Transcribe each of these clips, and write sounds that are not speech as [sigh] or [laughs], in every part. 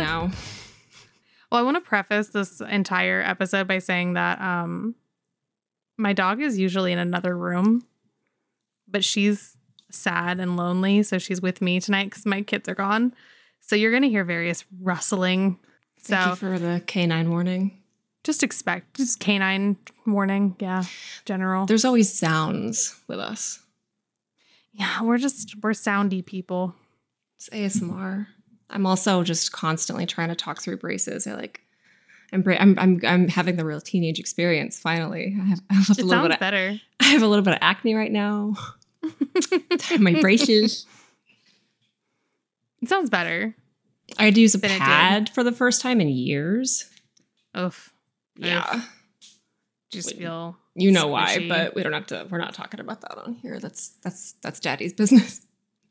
[laughs] Well, I want to preface this entire episode by saying that um my dog is usually in another room, but she's sad and lonely, so she's with me tonight cuz my kids are gone. So you're going to hear various rustling. Thank So you for the canine warning. just expect just canine warning, yeah, general. There's always sounds with us. yeah, we're just we're soundy people. It's ASMR. I'm also just constantly trying to talk through braces. I like, I'm, I'm, I'm, I'm having the real teenage experience. Finally, I have, I have a It little sounds bit. Of, better. I have a little bit of acne right now. [laughs] My braces. It sounds better. I had to use a pad for the first time in years. Oof. Yeah, Just Wait. feel you know why, but we don't have to. We're not talking about that on here. That's that's that's Daddy's business.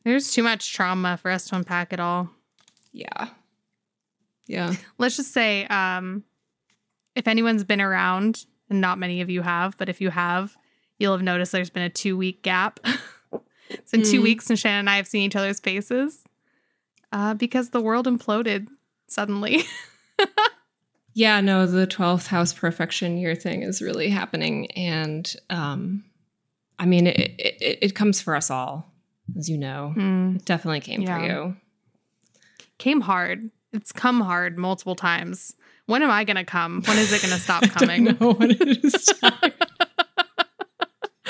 there's too much trauma for us to unpack it all. Yeah, yeah. Let's just say, um, if anyone's been around, and not many of you have, but if you have, you'll have noticed there's been a two week gap. [laughs] it's been two Mm. weeks since Shannon and I have seen each other's faces. Uh, because the world imploded suddenly. [laughs] Yeah, no, the 12th house perfection year thing is really happening. And um, I mean, it, it, it comes for us all, as you know. Hmm. It definitely came for you. Came hard. It's come hard multiple times. When am I gonna come? When is it gonna [laughs] stop coming? I know when it is. [laughs]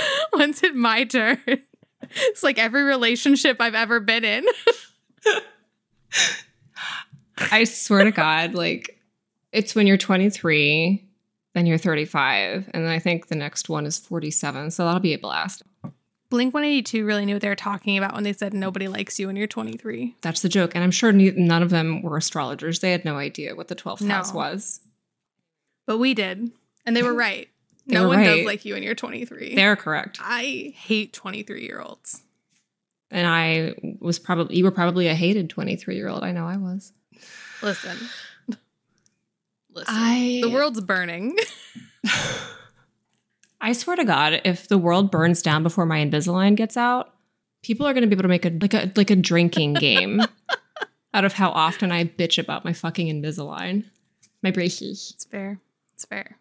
[laughs] When's it my turn? It's like every relationship I've ever been in. I swear to God, like, it's when you're 23, then you're 35. And then I think the next one is 47. So that'll be a blast. Blink 182 really knew what they were talking about when they said nobody likes you when you're 23. That's the joke. And I'm sure ne- none of them were astrologers. They had no idea what the 12th No. house was. But we did. And they were [laughs] right. They no were one does like you when you're 23. They're correct. I hate 23 year olds. And I was probably, you were probably a hated 23 year old. I know I was. Listen. Listen. I, the world's burning. [laughs] [laughs] I swear to God, if the world burns down before my Invisalign gets out, people are going to be able to make a like a like a drinking game [laughs] out of how often I bitch about my fucking Invisalign, my braces. It's fair. It's fair.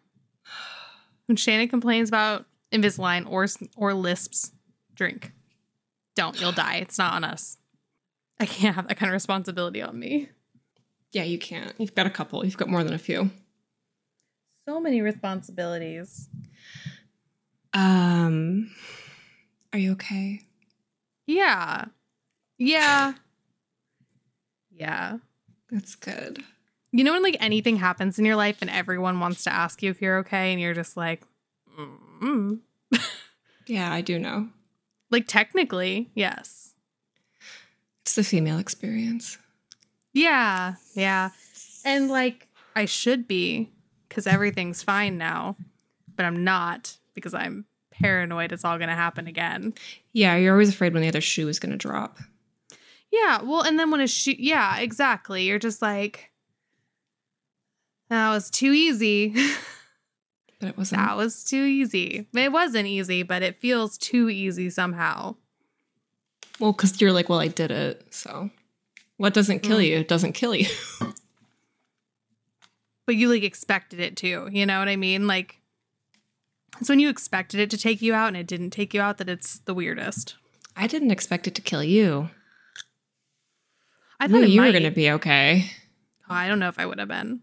When Shannon complains about Invisalign or or lisps, drink. Don't. You'll die. It's not on us. I can't have that kind of responsibility on me. Yeah, you can't. You've got a couple. You've got more than a few. So many responsibilities. Um, are you okay? Yeah. Yeah. Yeah. That's good. You know when like anything happens in your life and everyone wants to ask you if you're okay and you're just like mm [laughs] Yeah, I do know. like technically, yes. It's the female experience. Yeah. Yeah. And like I should be cuz everything's fine now, but I'm not because I'm paranoid it's all going to happen again. Yeah, you're always afraid when the other shoe is going to drop. Yeah, well, and then when a shoe, yeah, exactly. You're just like, that was too easy. But it [laughs] wasn't. that was too easy. It wasn't easy, but it feels too easy somehow. Well, because you're like, well, I did it. So what doesn't kill Mm. you doesn't kill you. [laughs] But you like expected it to. You know what I mean? Like, it's when you expected it to take you out and it didn't take you out that it's the weirdest. I didn't expect it to kill you. I thought it you were going to be okay. Oh, I don't know if I would have been.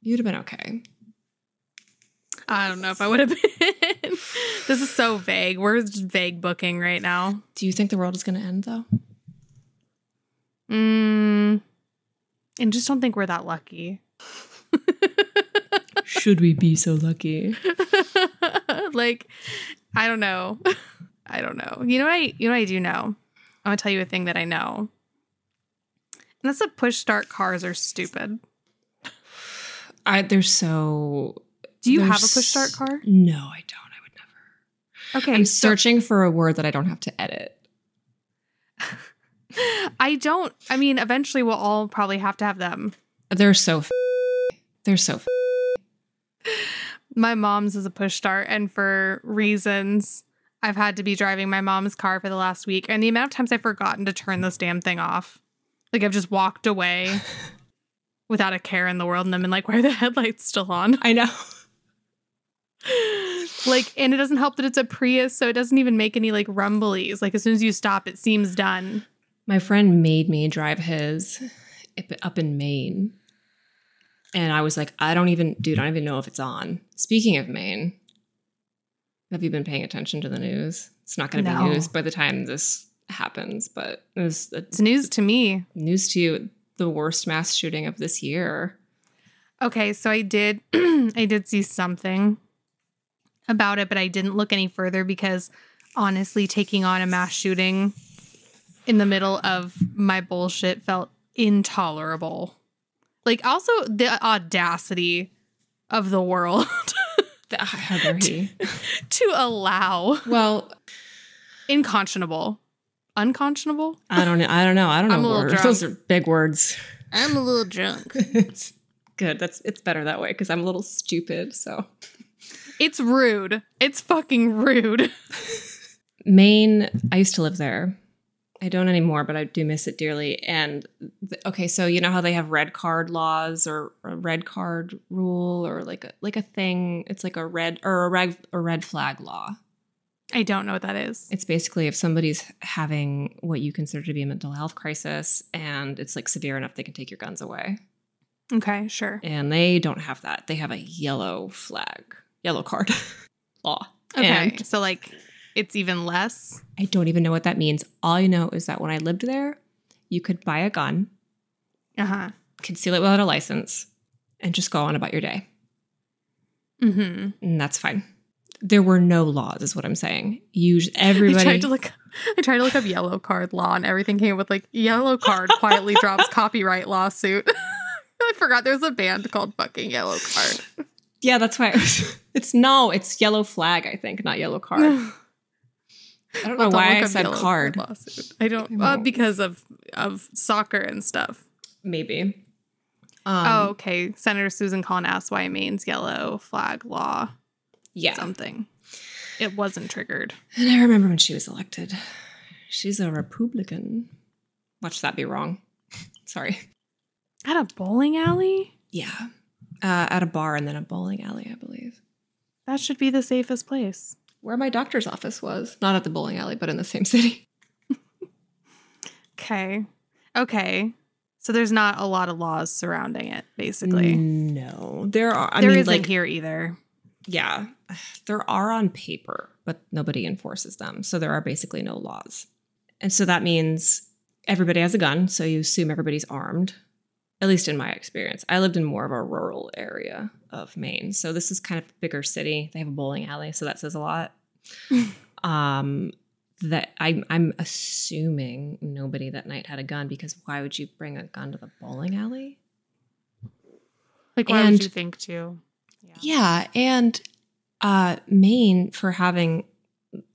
You'd have been okay. I don't know if I would have [laughs] been. this is so vague. We're just vague booking right now. Do you think the world is going to end though? Mm, and just don't think we're that lucky. [laughs] Should we be so lucky? [laughs] [laughs] like, I don't know. [laughs] I don't know. You know what I you know what I do know? I'm gonna tell you a thing that I know. And that's that push start cars are stupid. I they're so. Do you have a push start car? No, I don't. I would never. Okay. I'm so- searching for a word that I don't have to edit. [laughs] I don't I mean eventually we'll all probably have to have them. They're so. F- they're so. F- My mom's is a push start and for reasons I've had to be driving my mom's car for the last week and the amount of times I've forgotten to turn this damn thing off. Like I've just walked away [laughs] without a care in the world and then been like, why are the headlights still on? I know. like, and it doesn't help that it's a Prius, so it doesn't even make any like rumblies. Like as soon as you stop, it seems done. My friend made me drive his up in Maine. And I was like, I don't even, dude, I don't even know if it's on. Speaking of Maine, have you been paying attention to the news? It's not going to No. be news by the time this happens, but it was It's news to me. news to you the worst mass shooting of this year. Okay, so I did [clears throat] I did see something about it, but I didn't look any further because honestly taking on a mass shooting in the middle of my bullshit felt intolerable. Like also the audacity of the world How dare he? to allow well, unconscionable. Unconscionable? I don't know. I don't know. I don't know. I'm a little words. drunk. Those are big words. I'm a little drunk. it's [laughs] good. That's it's better that way because I'm a little stupid. So It's rude. It's fucking rude. [laughs] Maine, I used to live there. I don't anymore, but I do miss it dearly. And th- okay, so you know how they have red card laws or a red card rule or like a like a thing. It's like a red or a red a red flag law. I don't know what that is. It's basically if somebody's having what you consider to be a mental health crisis and it's like severe enough they can take your guns away. Okay, sure. And they don't have that. They have a yellow flag, yellow card [laughs] law. Okay. And so like it's even less. I don't even know what that means. All I know is that when I lived there, you could buy a gun, Uh-huh. conceal it without a license, and just go on about your day. Mm-hmm. And that's fine. There were no laws, is what I'm saying. You [laughs] I everybody tried to look I tried to look up yellow card law and everything came with like yellow card quietly drops [laughs] copyright lawsuit. [laughs] I forgot there's a band called fucking Yellowcard. Yeah, that's why it's no, it's yellow flag, I think, not yellow card. I don't know why I up said card. lawsuit. I don't I uh, know. because of of soccer and stuff. Maybe. Um, oh, okay. Senator Susan Collins asked why Maine's yellow flag law yeah. something. It wasn't triggered. And I remember when she was elected. She's a Republican. Watch that be wrong. [laughs] Sorry. At a bowling alley? Yeah. Uh, at a bar and then a bowling alley, I believe. That should be the safest place. Where my doctor's office was. Not at the bowling alley, but in the same [laughs] city. Okay. Okay. So there's not a lot of laws surrounding it, basically. No. There are. I There mean, not like, here either. yeah. [sighs] There are on paper, but nobody enforces them. So there are basically no laws. And so that means everybody has a gun. So you assume everybody's armed, at least in my experience. I lived in more of a rural area of Maine. So this is kind of a bigger city. They have a bowling alley. So that says a lot. [laughs] um, that I, I'm assuming nobody that night had a gun because why would you bring a gun to the bowling alley? Like, why And- would you think to? Yeah, and uh, Maine for having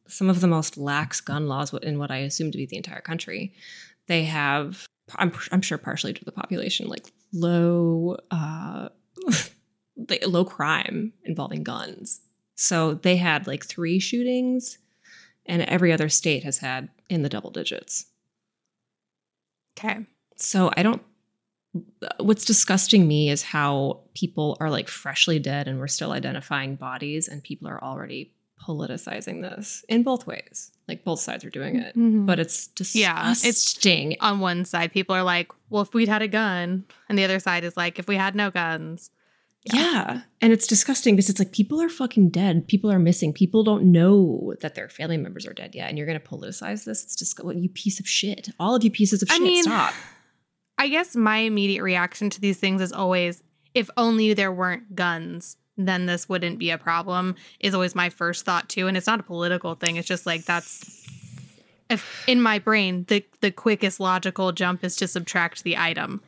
some of the most lax gun laws in what I assume to be the entire country. They have, I'm, I'm sure, partially to the population, like low, uh, [laughs] low crime involving guns. So they had like three shootings, and every other state has had in the double digits. Okay. So I don't. What's disgusting me is how people are like freshly dead and we're still identifying bodies, and people are already politicizing this in both ways. Like both sides are doing it, Mhm. but it's disgusting. Yeah, it's- disgusting. on one side, people are like, well, if we'd had a gun. And the other side is like, if we had no guns. Yeah. and it's disgusting because it's like people are fucking dead. People are missing. People don't know that their family members are dead yet, and you're going to politicize this. It's just well, you piece of shit. All of you pieces of I shit. mean, stop. [sighs] I guess my immediate reaction to these things is always, if only there weren't guns, then this wouldn't be a problem, is always my first thought too. And it's not a political thing. It's just like that's if in my brain, the the quickest logical jump is to subtract the item.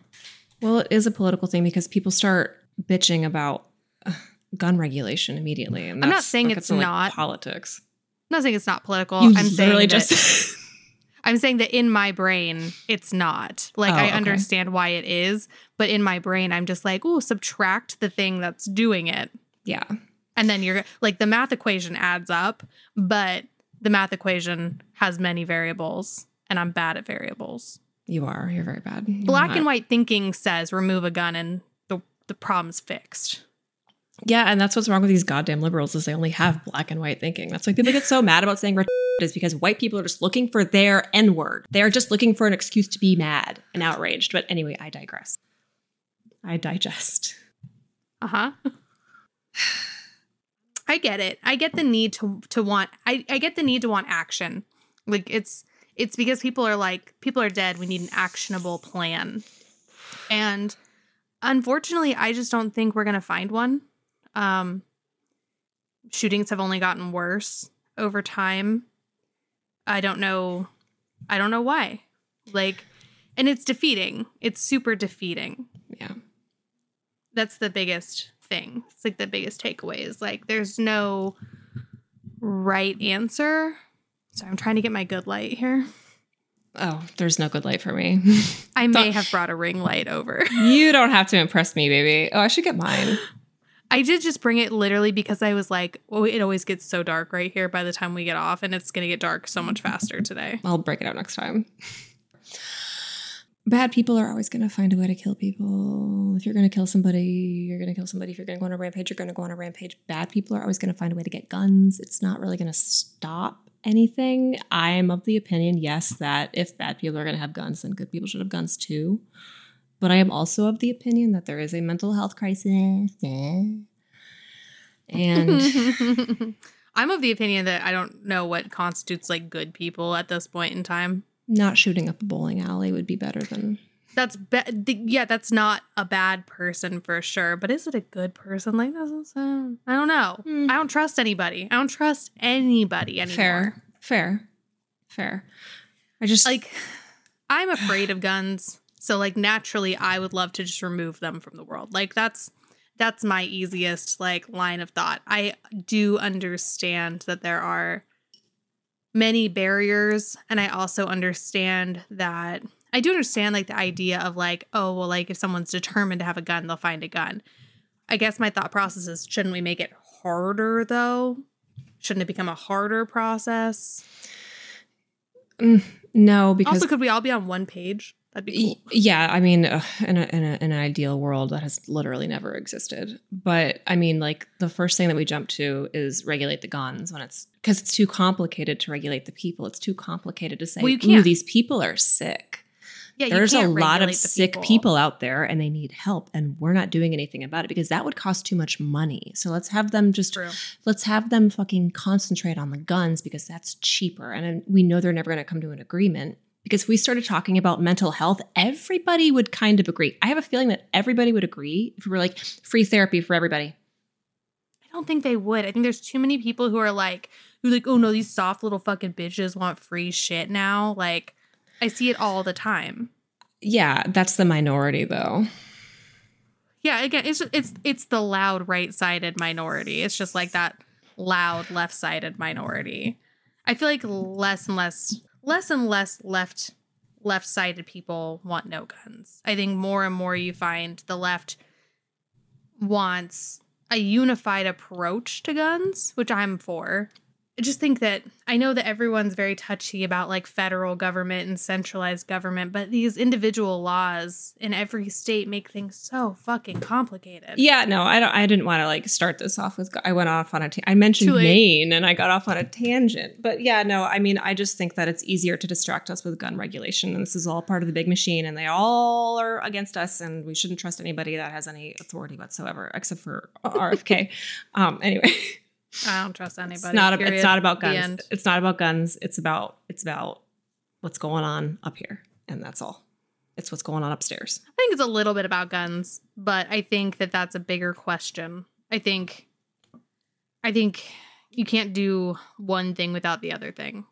Well, it is a political thing because people start bitching about uh, gun regulation immediately. And I'm not saying it's like, not. politics. I'm not saying it's not political. You I'm saying literally that, just [laughs] I'm saying that in my brain, it's not. Like Oh, I okay. understand why it is, but in my brain, I'm just like, oh, subtract the thing that's doing it. yeah. And then you're like the math equation adds up, but the math equation has many variables, and I'm bad at variables. You are. You're very bad. You're Black not. and white thinking says remove a gun and the problem's fixed. Yeah, and that's what's wrong with these goddamn liberals is they only have black and white thinking. That's why people get so mad about saying is because white people are just looking for their N word. They are just looking for an excuse to be mad and outraged. But anyway, I digress. I digest. Uh huh. [sighs] I get it. I get the need to to want. I I get the need to want action. Like it's it's because people are like people are dead. We need an actionable plan, and unfortunately, I just don't think we're gonna find one. Um, shootings have only gotten worse over time. I don't know. I don't know why. Like, and it's defeating. It's super defeating Yeah. that's the biggest thing. It's like the biggest takeaway is like there's no right answer. So I'm trying to get my good light here. Oh, there's no good light for me. [laughs] I may have brought a ring light over. [laughs] you don't have to impress me, baby. Oh, I should get mine. I did just bring it literally because I was like, oh, it always gets so dark right here by the time we get off, and it's gonna get dark so much faster today. I'll break it out next time. Bad people are always going to find a way to kill people. If you're going to kill somebody, you're going to kill somebody. If you're going to go on a rampage, you're going to go on a rampage. Bad people are always going to find a way to get guns. It's not really going to stop anything. I am of the opinion, yes, that if bad people are going to have guns, then good people should have guns too. But I am also of the opinion that there is a mental health crisis. Eh. And [laughs] I'm of the opinion that I don't know what constitutes like good people at this point in time. not shooting up a bowling alley would be better than that's th- yeah that's not a bad person for sure but is it a good person? Like doesn't sound i don't know. Hmm. i don't trust anybody. I don't trust anybody anymore. Fair, fair, fair. I just like i'm afraid of guns so like naturally i would love to just remove them from the world. Like that's that's my easiest like line of thought. I do understand that there are many barriers and i also understand that i do understand like the idea of like oh well like if someone's determined to have a gun they'll find a gun i guess my thought process is shouldn't we make it harder though shouldn't it become a harder process no because also could we all be on one page that'd be cool Yeah, I mean, uh, in, a, in, a, in an ideal world, that has literally never existed. But I mean, like the first thing that we jump to is regulate the guns when it's because it's too complicated to regulate the people. It's too complicated to say, Well, you can't. these people are sick." Yeah There's a lot of sick people. out there, and they need help, and we're not doing anything about it because that would cost too much money. So let's have them just True. let's have them fucking concentrate on the guns because that's cheaper. And we know they're never going to come to an agreement because if we started talking about mental health, everybody would kind of agree. I have a feeling that everybody would agree if we were like free therapy for everybody. I don't think they would. I think there's too many people who are like, who like, oh no, these soft little fucking bitches want free shit now. Like, I see it all the time. Yeah, that's the minority though. Yeah, again, it's it's it's the loud right sided minority. It's just like that loud left sided minority. I feel like less and less, less and less left left sided people want no guns. I think more and more you find the left wants a unified approach to guns, which I'm for. I just think that I know that everyone's very touchy about like federal government and centralized government, but these individual laws in every state make things so fucking complicated. Yeah, no, I don't. I didn't want to like start this off with. I went off on a. Ta- I mentioned Maine, and I got off on a tangent. But yeah, no, I mean, I just think that it's easier to distract us with gun regulation, and this is all part of the big machine, and they all are against us, and we shouldn't trust anybody that has any authority whatsoever, except for RFK. um, anybody, [laughs] I don't trust anybody. it's not. Period. it's not about guns. It's not about guns. It's about. It's about what's going on up here, and that's all. It's what's going on upstairs. I think it's a little bit about guns, but I think that that's a bigger question. I think, I think you can't do one thing without the other thing.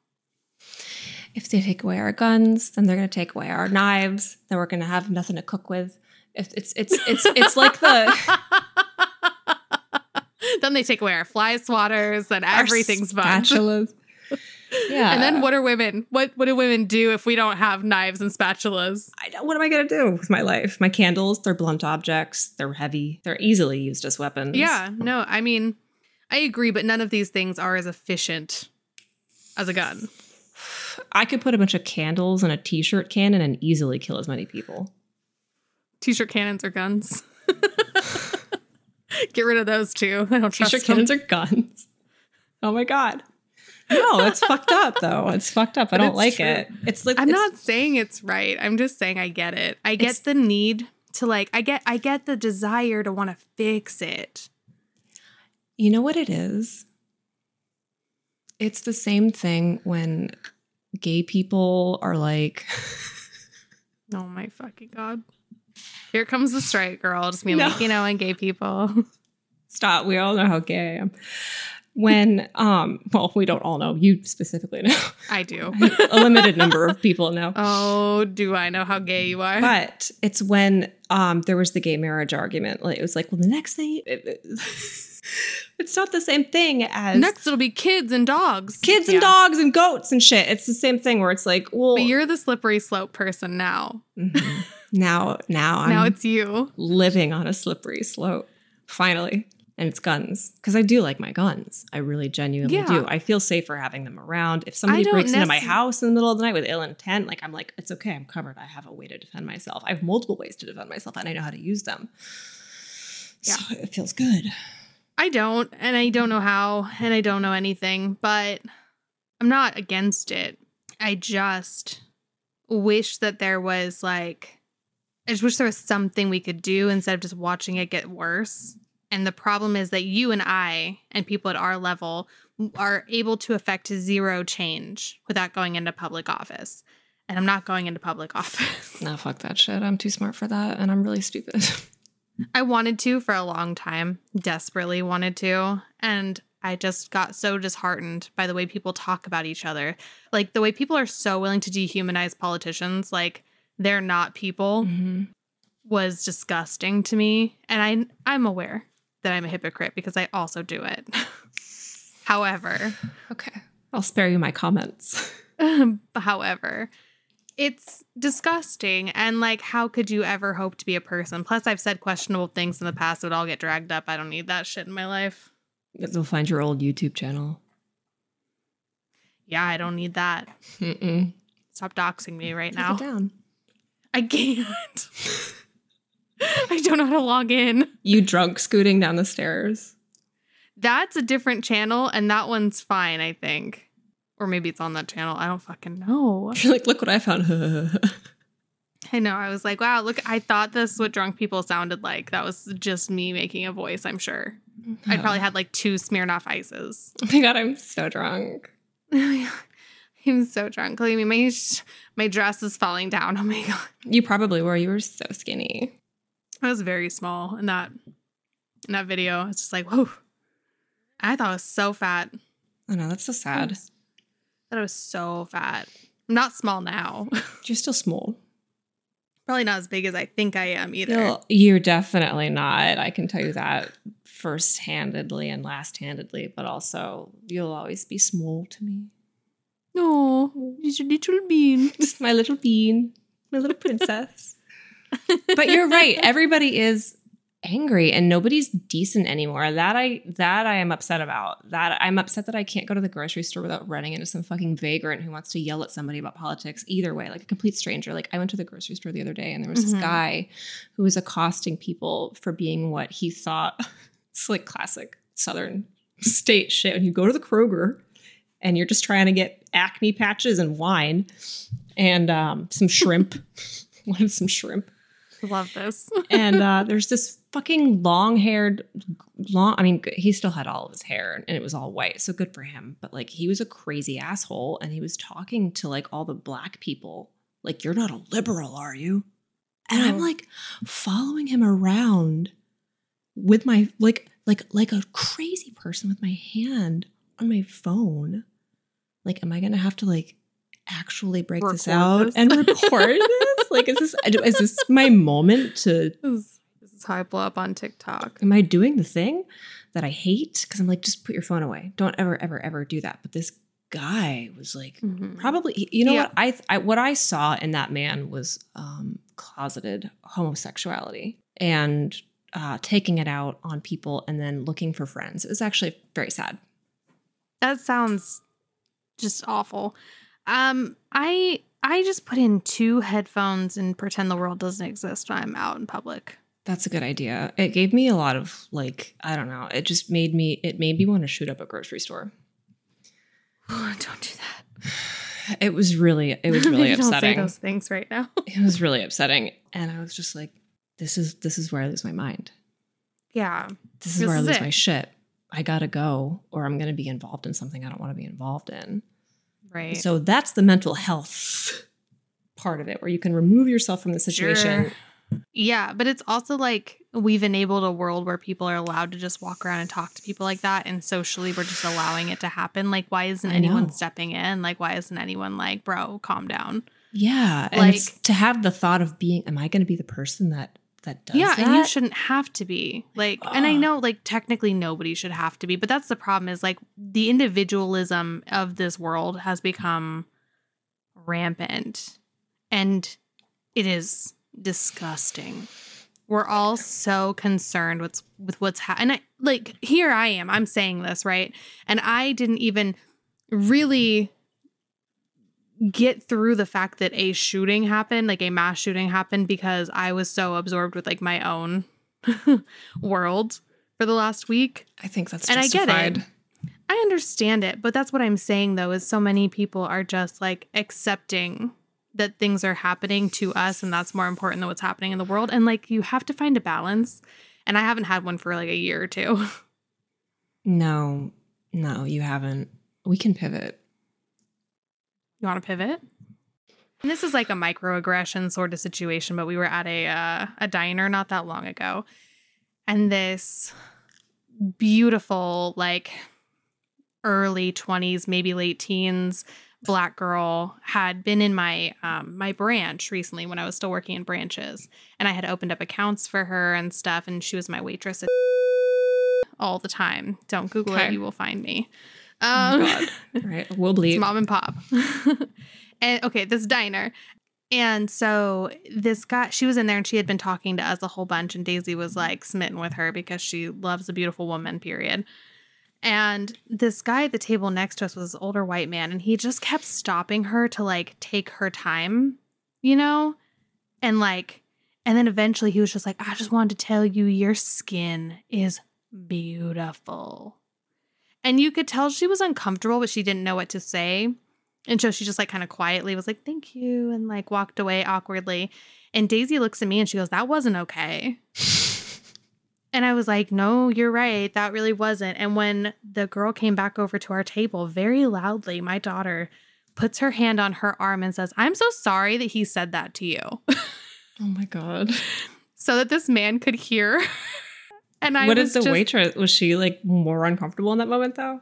if they take away our guns, then they're going to take away our knives. Then we're going to have nothing to cook with. If it's it's it's it's like the [laughs] then they take away our fly swatters and our everything's fun. spatulas. [laughs] Yeah, And then what are women? What what do women do if we don't have knives and spatulas? I don't- what am I going to do with my life? My candles, they're blunt objects. They're heavy. They're easily used as weapons. Yeah, no, I mean, I agree, but none of these things are as efficient as a gun. [sighs] I could put a bunch of candles in a t-shirt cannon and easily kill as many people. T-shirt cannons are guns. [laughs] [laughs] Get rid of those two. [laughs] I don't trust T-shirt them. are guns. Oh my god. No, it's fucked up though. It's fucked up. I But don't like true. it. It's like I'm it's- not saying it's right. I'm just saying I get it. I get the need to like I get I get the desire to want to fix it. You know what it is? It's the same thing when gay people are like [laughs] Oh my fucking god. Here comes the straight girl, just me No. like, you know, and gay people. stop, we all know how gay I am. When um well, we don't all know, you specifically know. I do. [laughs] a limited number of people know. Oh, do I know how gay you are? But it's when um there was the gay marriage argument. Like it was like, well, the next thing it- it- [laughs] it's not the same thing as Next it'll be kids and dogs. kids and dogs and goats and shit. It's the same thing where it's like, well, But you're the slippery slope person now. Mhm. [laughs] now now I'm now it's you. living on a slippery slope. Finally. And it's guns. Because I do like my guns. I really genuinely Yeah. do. I feel safer having them around. If somebody breaks into my house in the middle of the night with ill intent, like I'm like, it's okay, I'm covered. I have a way to defend myself. I have multiple ways to defend myself and I know how to use them. So it feels good. I don't, and I don't know how, and I don't know anything, but I'm not against it. I just wish that there was like, I just wish there was something we could do instead of just watching it get worse. And the problem is that you and I and people at our level are able to affect zero change without going into public office. And I'm not going into public [laughs] office. No, fuck that shit. I'm too smart for that and I'm really stupid. [laughs] I wanted to for a long time, desperately wanted to. And I just got so disheartened by the way people talk about each other. Like the way people are so willing to dehumanize politicians, like they're not people, Mhm. was disgusting to me. And I I'm aware that I'm a hypocrite because I also do it. [laughs] However, Okay. I'll spare you my comments. [laughs] however, it's disgusting and like how could you ever hope to be a person? Plus I've said questionable things in the past that would all get dragged up. I don't need that shit in my life. You'll find your old YouTube channel. Yeah, I don't need that. Mm-mm. Stop doxing me right Take now. down. I can't. [laughs] I don't know how to log in. You drunk scooting down the stairs. That's a different channel, and that one's fine, I think. Or maybe it's on that channel. I don't fucking know. [laughs] You're like, look what I found. [laughs] I know. I was like, wow, look, I thought this is what drunk people sounded like. That was just me making a voice, I'm sure. I oh. probably had like two Smirnoff ices. Oh my god, I'm so drunk. [laughs] I'm so drunk. Look at me. My, my dress is falling down. [laughs] Oh my God. You probably were. You were so skinny. I was very small in that in that video. It's just like, whoa. I thought I was so fat. I know that's so sad. I thought I was so fat. I'm not small now. [laughs] You're still small. Probably not as big as I think I am either. You're, you're definitely not. I can tell you that first-handedly and last-handedly. But also, you'll always be small to me. No, he's a little bean. Just [laughs] my little bean, my little princess. but you're right. Everybody is angry and nobody's decent anymore. That I that I am upset about. That I'm upset that I can't go to the grocery store without running into some fucking vagrant who wants to yell at somebody about politics. Either way, like a complete stranger. Like I went to the grocery store the other day and there was Mhm. this guy who was accosting people for being what he thought [laughs] it's like classic southern state shit. When you go to the Kroger and you're just trying to get acne patches and wine and um, some shrimp. [laughs] Wanted some shrimp. Love this. [laughs] And uh, there's this fucking long haired, long, I mean, he still had all of his hair and it was all white. So good for him. But like, he was a crazy asshole and he was talking to like all the black people. Like, you're not a liberal, are you? And I'm like following him around with my, like, like, like a crazy person with my hand on my phone. Like, am I going to have to like actually break this out this? and [laughs] record this? Like, is this, is this my moment to [laughs] This is, how I blow up on TikTok. am I doing the thing that I hate? Because I'm like, just put your phone away. Don't ever, ever, ever do that. But this guy was like, Mhm. probably, you know Yeah. what? I, I what I saw in that man was um, closeted homosexuality and uh, taking it out on people and then looking for friends. It was actually very sad. That sounds just awful. Um, I I just put in two headphones and pretend the world doesn't exist when I'm out in public. That's a good idea. It gave me a lot of like, I don't know. It just made me it made me want to shoot up a grocery store. [sighs] Don't do that. It was really it was [laughs] really Maybe Don't say upsetting. those things right now. [laughs] It was really upsetting. And I was just like, this is this is where I lose my mind. yeah. This is This where I lose it. my shit. I gotta go, or I'm gonna be involved in something I don't want to be involved in. Right. So that's the mental health part of it, where you can remove yourself from the situation. Sure. Yeah, but it's also like we've enabled a world where people are allowed to just walk around and talk to people like that. And socially, we're just allowing it to happen. Like, why isn't I anyone know. stepping in? Like, why isn't anyone like, bro, calm down? Yeah, and Like- it's to have the thought of being, am I going to be the person that that does yeah, that? and you shouldn't have to be. Like, and I know, like, technically nobody should have to be, but that's the problem is like the individualism of this world has become rampant and it is disgusting. We're all so concerned with with what's happening. And I, like here I am, I'm saying this right, and I didn't even really get through the fact that a shooting happened, like a mass shooting happened, because I was so absorbed with like my own [laughs] world for the last week. I think that's And I get it. I understand it, but that's what I'm saying though, is so many people are just like accepting that things are happening to us and that's more important than what's happening in the world. And like you have to find a balance. And I haven't had one for like a year or two. [laughs] No, no, you haven't. We can pivot. You want to pivot? And this is like a microaggression sort of situation, but we were at a uh, a diner not that long ago, and this beautiful like early twenties, maybe late teens black girl had been in my um, my branch recently when I was still working in branches, and I had opened up accounts for her and stuff, and she was my waitress [laughs] all the time. Don't Google Okay. it; you will find me. Oh Um, my God. All [laughs] right, we'll it's bleep. mom and pop. [laughs] and okay, this diner. And so this guy, she was in there and she had been talking to us a whole bunch, and Daisy was like smitten with her because she loves a beautiful woman, period. And this guy at the table next to us was this older white man, and he just kept stopping her to like take her time, you know? And like, and then eventually he was just like, I just wanted to tell you your skin is beautiful. And you could tell she was uncomfortable, but she didn't know what to say. And so she just like kind of quietly was like, thank you, and like walked away awkwardly. And Daisy looks at me and she goes, that wasn't okay. [laughs] And I was like, no, you're right. That really wasn't. And when the girl came back over to our table, very loudly, my daughter puts her hand on her arm and says, I'm so sorry that he said that to you. Oh my god. [laughs] so that this man could hear. And I what did the just- waitress? Was she like more uncomfortable in that moment though?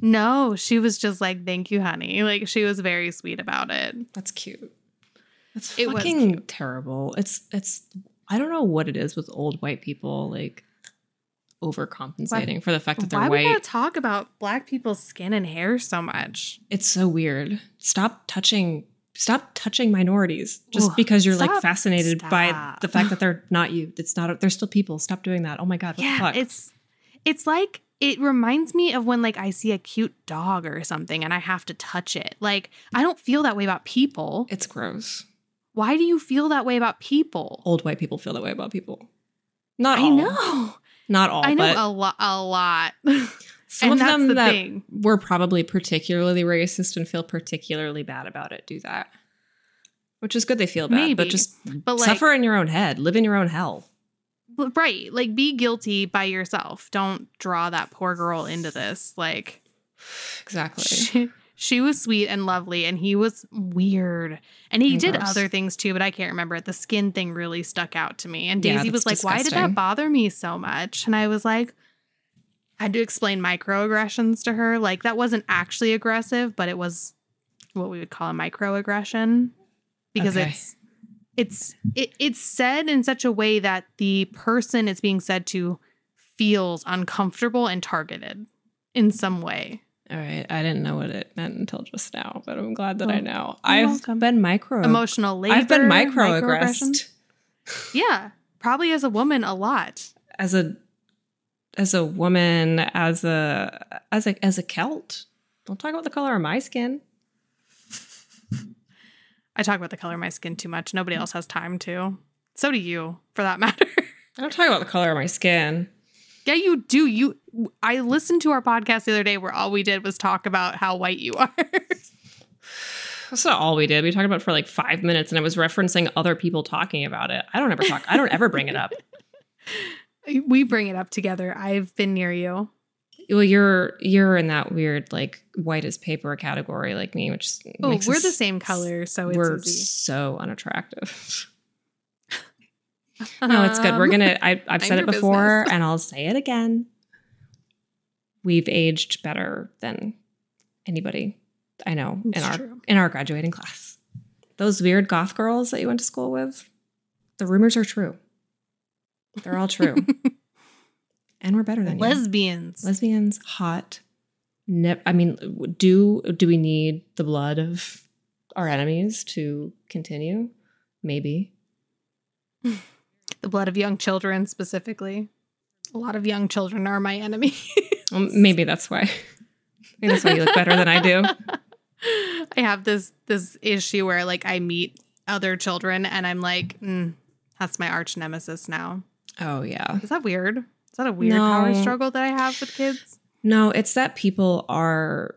No, she was just like, thank you, honey. Like she was very sweet about it. That's cute. That's It was fucking terrible. It's it's I don't know what it is with old white people like overcompensating for the fact that they're Why we gotta talk about black people's skin and hair so much? it's so weird. Stop touching stop touching minorities just Ugh, because you're like stop. fascinated by the fact that they're not you. It's not they're still people. Stop doing that. Oh my god, what the yeah, fuck? it's it's like it reminds me of when like I see a cute dog or something and I have to touch it. Like I don't feel that way about people. it's gross. Why do you feel that way about people? Old white people feel that way about people. Not I all. know. Not all, I know a lot a [laughs] lot. Some and of them the that thing. were probably particularly racist and feel particularly bad about it do that. Which is good they feel bad, Maybe. but just But like suffer in your own head, live in your own hell. right, like be guilty by yourself. Don't draw that poor girl into this. Like Exactly. she, she was sweet and lovely and he was weird and he And did gross. other things too but i can't remember it. the skin thing really stuck out to me and Yeah, daisy was like that's why did that bother me so much and i was like had to explain microaggressions to her like that wasn't actually aggressive but it was what we would call a microaggression because Okay. it's it's it, it's said in such a way that the person it's being said to feels uncomfortable and targeted in some way All right. I didn't know what it meant until just now, but I'm glad that I know. I've welcome. been micro emotional labor I've been microaggressed Yeah, probably as a woman a lot. as a as a woman, as a as a as a Celt. Don't talk about the color of my skin. [laughs] I talk about the color of my skin too much. Nobody else has time to. So do you, for that [laughs] matter. I don't talk about the color of my skin. yeah, you do. You I listened to our podcast the other day where all we did was talk about how white you are. That's not all we did. We talked about it for like five minutes, and I was referencing other people talking about it. I don't ever talk. I don't ever bring it up. [laughs] we bring it up together. I've been near you. Well, you're you're in that weird like white as paper category like me, which Oh, we're us- the same color, so it's we're easy. so unattractive. [laughs] no, it's good. We're gonna. I, I've said it before, business. [laughs] and I'll say it again. We've aged better than anybody I know in It's our true. in our graduating class. Those weird goth girls that you went to school with, the rumors are true. They're all true, [laughs] and we're better than you. lesbians. lesbians hot ne- i mean do do we need the blood of our enemies to continue maybe [laughs] the blood of young children specifically. A lot of young children are my enemy. well, [laughs] maybe that's why maybe that's why you look better than i do I have this this issue where like I meet other children and I'm like, mm, that's my arch nemesis now. Oh yeah Is that weird? Is that a weird power struggle that I have with kids? no it's that people are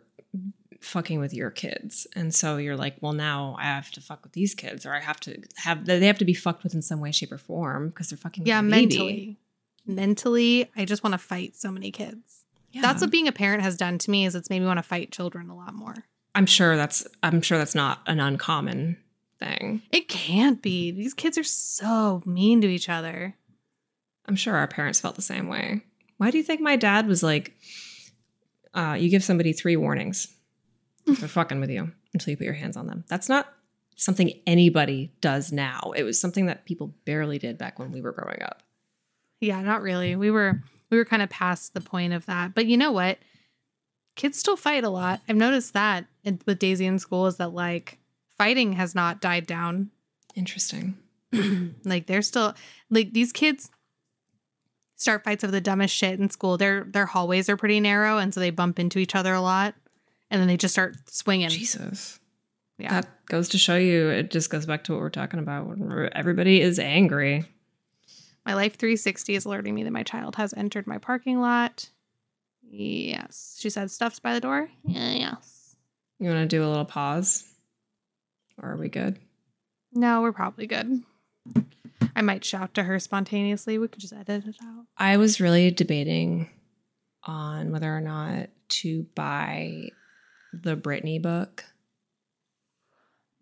fucking with your kids and so you're like well now i have to fuck with these kids or i have to have they have to be fucked with in some way shape or form because they're fucking Yeah, mentally. Mentally, I just want to fight so many kids. yeah. That's what being a parent has done to me is it's made me want to fight children a lot more. i'm sure that's i'm sure that's not an uncommon thing It can't be. These kids are so mean to each other. I'm sure our parents felt the same way. Why do you think my dad was like, uh, you give somebody three warnings they're fucking with you until you put your hands on them? That's not something anybody does now. It was something that people barely did back when we were growing up. Yeah, not really. We were we were kind of past the point of that. But you know what? Kids still fight a lot. I've noticed that with Daisy in school is that like fighting has not died down. Interesting. [clears throat] like they're still like these kids start fights over the dumbest shit in school. Their their hallways are pretty narrow and so they bump into each other a lot and then they just start swinging. Jesus. Yeah. That goes to show you, it just goes back to what we're talking about. Everybody is angry. My Life 360 is alerting me that my child has entered my parking lot. Yes. She said stuff's by the door. Yeah, yes. You want to do a little pause? Or are we good? No, we're probably good. I might shout to her spontaneously. We could just edit it out. I was really debating on whether or not to buy the Britney book.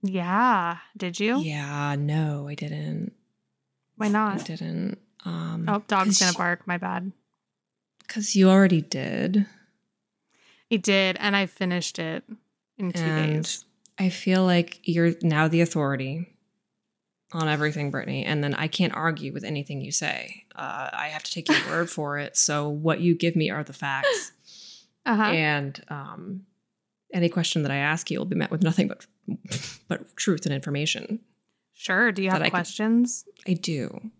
Yeah. Did you? Yeah, no, I didn't. Why not? I didn't. Um, Oh, dog's gonna bark. My bad. Because you already did. He did, and I finished it in two And days. I feel like you're now the authority on everything, Britney, and then I can't argue with anything you say. Uh, I have to take your word [laughs] for it. So what you give me are the facts, Uh huh. and um, any question that I ask you will be met with nothing but but truth and information. Sure. Do you have I questions? I do.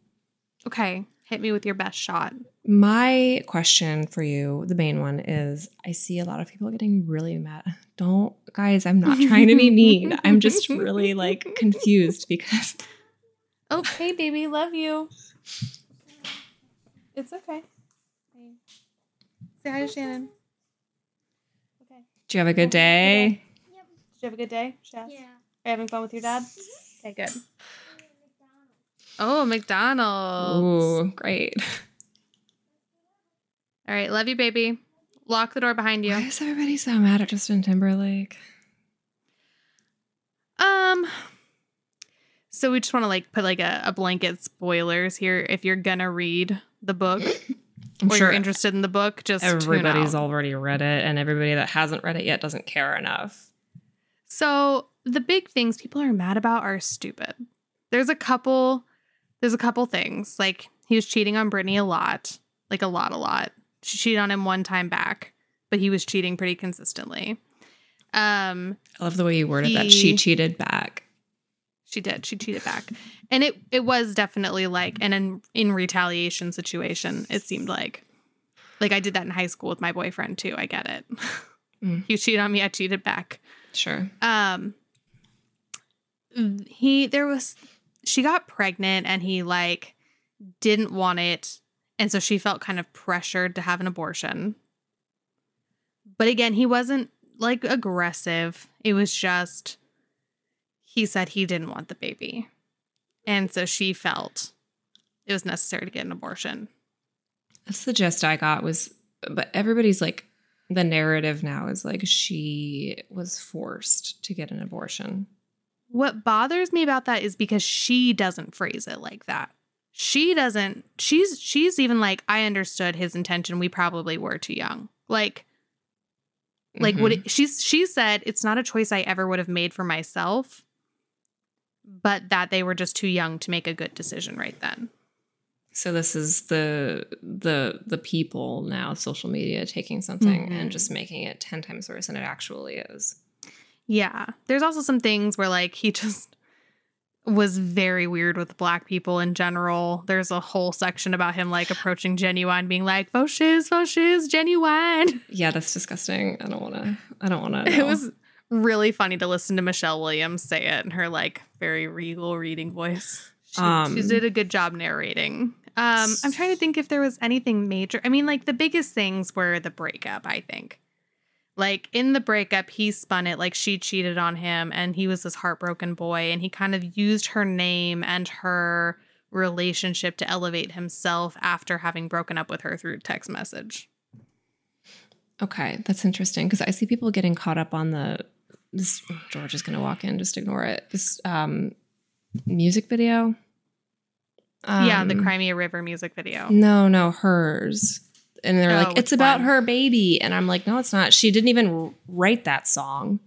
Okay. Hit me with your best shot. My question for you, the main one, is I see a lot of people getting really mad. Don't, guys, I'm not trying to be mean. I'm just [laughs] really like confused because Oh, hey, baby. Love you. It's okay. Say hi to Shannon. Okay. do you have a good day? Yep. Did you have a good day? Shaz? Yeah. Are you having fun with your dad? Okay, good. Oh, McDonald's. Ooh, great. [laughs] All right, love you, baby. Lock the door behind you. Why is everybody so mad at Justin Timberlake? Um, so we just want to like put like a, a blanket spoilers here. If you're gonna read the book I'm [laughs] or sure you're interested in the book, just everybody's already read it, and everybody that hasn't read it yet doesn't care enough. So the big things people are mad about are stupid. There's a couple. There's a couple things like he was cheating on Britney a lot, like a lot, a lot. She cheated on him one time back, but he was cheating pretty consistently. Um, I love the way you worded that. She cheated back. She did. She cheated back, and it it was definitely like an in, in retaliation situation. It seemed like, like I did that in high school with my boyfriend too. I get it. Mm. [laughs] you cheated on me, I cheated back. Sure. Um, he there was she got pregnant and he like didn't want it and so she felt kind of pressured to have an abortion but again he wasn't like aggressive it was just he said he didn't want the baby and so she felt it was necessary to get an abortion That's the gist I got was, but everybody's like, the narrative now is like she was forced to get an abortion. What bothers me about that is because she doesn't phrase it like that. She doesn't she's she's even like I understood his intention. We probably were too young. Like like would Mhm. it, she's she said it's not a choice I ever would have made for myself, but that they were just too young to make a good decision right then. So this is the the the people now, social media taking something Mhm. and just making it ten times worse than it actually is. Yeah. There's also some things where like he [laughs] just was very weird with black people in general. There's a whole section about him like approaching Ginuwine being like, faux shiz, Ginuwine. Yeah, that's disgusting. I don't want to. I don't want to. [laughs] It was really funny to listen to Michelle Williams say it in her like very regal reading voice. She, Um, she did a good job narrating. Um, I'm trying to think if there was anything major. I mean, like the biggest things were the breakup, I think. Like in the breakup, he spun it like she cheated on him and he was this heartbroken boy and he kind of used her name and her relationship to elevate himself after having broken up with her through text message. Okay, that's interesting because I see people getting caught up on the. This George is going to walk in. Just ignore it. This um, music video. yeah, the Um, Cry Me a River music video. No, no, hers. And they're Oh, like, it's about one? her baby, and I'm like, no, it's not. She didn't even write that song.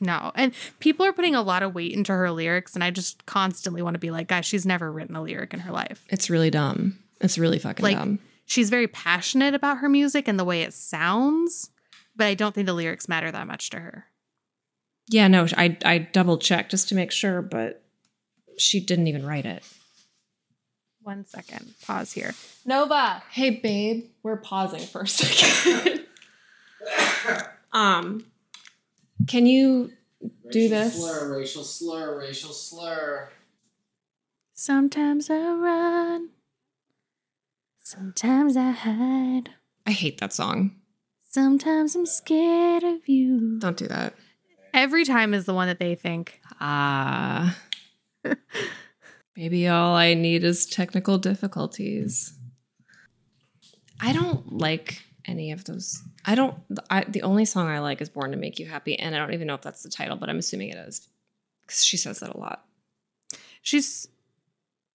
No. And people are putting a lot of weight into her lyrics, and I just constantly want to be like, guys, she's never written a lyric in her life. It's really dumb. It's really fucking Like- dumb. She's very passionate about her music and the way it sounds, but I don't think the lyrics matter that much to her. Yeah, no, I I double checked just to make sure, but she didn't even write it. One second. Pause here. Nova. Hey, babe, we're pausing for a [laughs] second. um, can you do Racial this? Slur, racial slur, racial slur. Sometimes I run. Sometimes I hide. I hate that song. Sometimes I'm scared of you. Don't do that. Every time is the one that they think. Ah. [laughs] Maybe all I need is technical difficulties. I don't like any of those. I don't. I, the only song I like is "Born to Make You Happy," and I don't even know if that's the title, but I'm assuming it is because she says that a lot. she's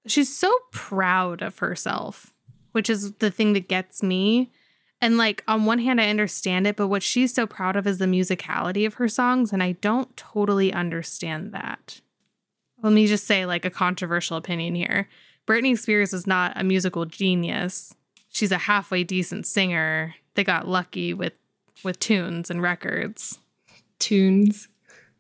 she's so proud of herself which is the thing that gets me and like on one hand i understand it but what she's so proud of is the musicality of her songs and i don't totally understand that. Let me just say like a controversial opinion here. Britney spears is not a musical genius. She's a halfway decent singer. They got lucky with with tunes and records. Tunes.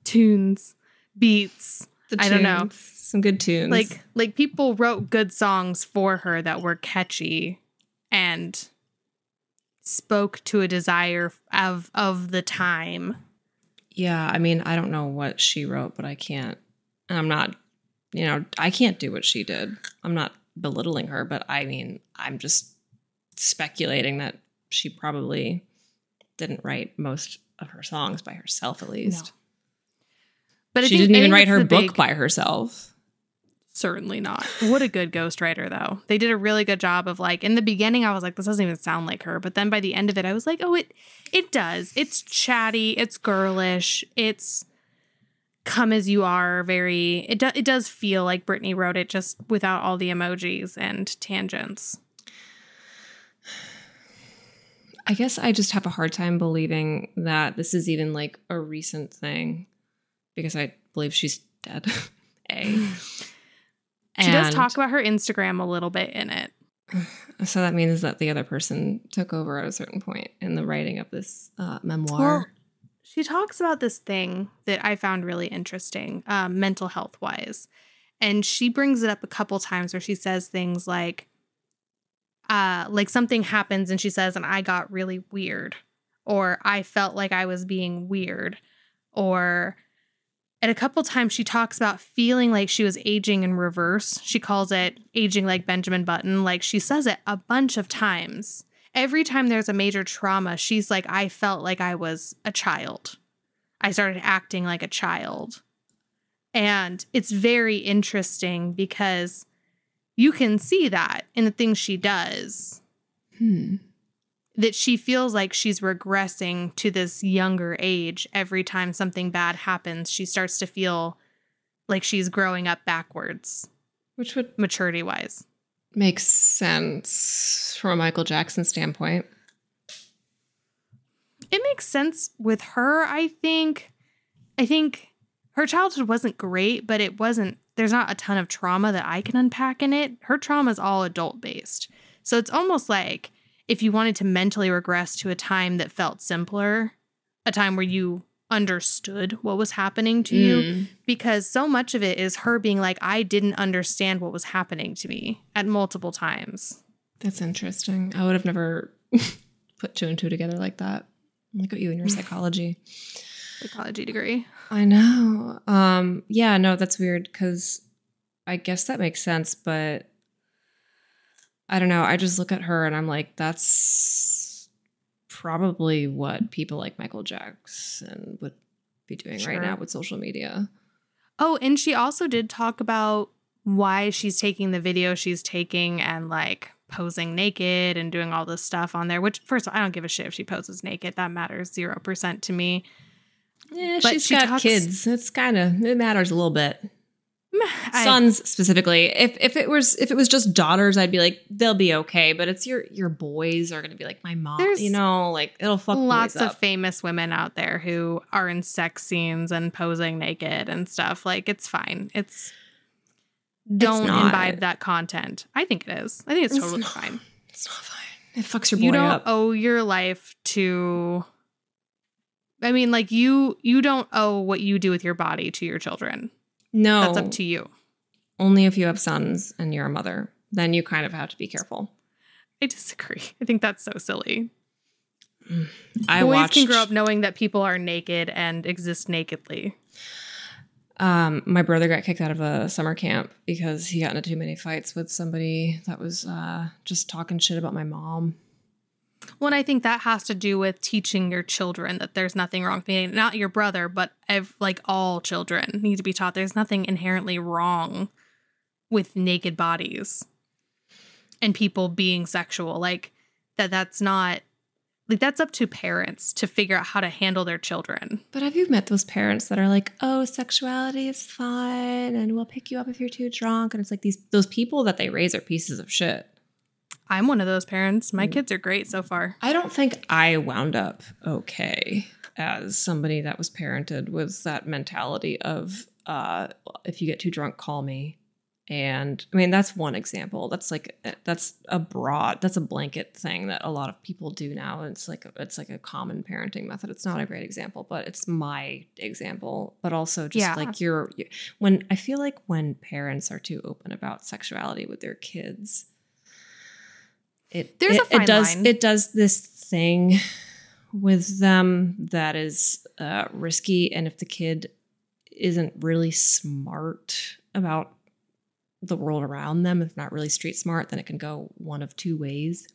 tunes. Beats. The I don't know. Some good tunes. like like people wrote good songs for her that were catchy and spoke to a desire of of the time Yeah, I mean, I don't know what she wrote, but I can't. And I'm not, you know, I can't do what she did. I'm not belittling her, but I mean, I'm just speculating that she probably didn't write most of her songs by herself, at least. but I she think- didn't even write her book big- by herself. Certainly not. What a good ghostwriter though. They did a really good job of like in the beginning i was like this doesn't even sound like her. But then by the end of it i was like oh it it does. It's chatty. It's girlish. It's come as you are very it, do, it does feel like Britney wrote it just without all the emojis and tangents. I guess I just have a hard time believing that this is even like a recent thing because I believe she's dead. [laughs] a. she does talk about her instagram a little bit in it [sighs] So that means that the other person took over at a certain point in the writing of this uh, memoir. Well, she talks about this thing that I found really interesting, um, mental health wise. And she brings it up a couple times where she says things like, uh, like something happens and she says, and I got really weird, or I felt like I was being weird, or And a couple times she talks about feeling like she was aging in reverse. She calls it aging like Benjamin Button. Like she says it a bunch of times. Every time there's a major trauma, she's like, I felt like I was a child. I started acting like a child. And it's very interesting because you can see that in the things she does Hmm. That she feels like she's regressing to this younger age. Every time something bad happens she starts to feel like she's growing up backwards Which would maturity wise makes sense from a Michael Jackson standpoint. it makes sense with her i think. I think her childhood wasn't great but it wasn't there's not a ton of trauma that i can unpack in it. Her trauma is all adult based so it's almost like if you wanted to mentally regress to a time that felt simpler a time where you understood what was happening to you Mm. because so much of it is her being like i didn't understand what was happening to me at multiple times That's interesting. I would have never [laughs] put two and two together like that. Look at you and your [laughs] psychology. psychology degree I know. Um, yeah, no, that's weird because I guess that makes sense, but I don't know. I just look at her and I'm like, that's probably what people like Michael Jackson would be doing Sure. right now with social media. Oh, and she also did talk about why she's taking the video she's taking and like posing naked and doing all this stuff on there, which first of all, I don't give a shit if she poses naked. That matters 0% to me. Yeah, But she's she got talks- kids. It's kind of it matters a little bit. I- Sons specifically. If if it was if it was just daughters, I'd be like they'll be okay. But it's your your boys are gonna be like my mom. You know, like it'll fuck lots of famous women out there who are in sex scenes and posing naked and stuff. Like it's fine. It's don't not. imbibe that content. I think it is. I think it's It's totally not. fine. It's not fine. It fucks your boy you don't up. owe your life to I mean like you you don't owe what you do with your body to your children. No, That's up to you. only if you have sons and you're a mother. Then you kind of have to be careful. I disagree. I think that's so silly. I Boys watched. can grow up knowing that people are naked and exist nakedly. Um, my brother got kicked out of a summer camp because he got into too many fights with somebody that was uh, just talking shit about my mom. Well, I think that has to do with teaching your children that there's nothing wrong with being not your brother, but ev- like all children need to be taught there's nothing inherently wrong with naked bodies and people being sexual. Like that that's not like that's up to parents to figure out how to handle their children. But have you met those parents that are like, "Oh, sexuality is fine, and we'll pick you up if you're too drunk"? And it's like these those people that they raise are pieces of shit. I'm one of those parents. My Mm. kids are great so far. I don't think I wound up okay as somebody that was parented with that mentality of uh, if you get too drunk, call me. And I mean, that's one example. That's like that's a broad, that's a blanket thing that a lot of people do now. It's like it's like a common parenting method. It's not a great example, but it's my example. But also just Yeah. like you're when I feel like when parents are too open about sexuality with their kids, it There's it, a fine it does line. it does this thing with them that is uh, risky, and if the kid isn't really smart about the world around them, if not really street smart, then it can go one of two ways.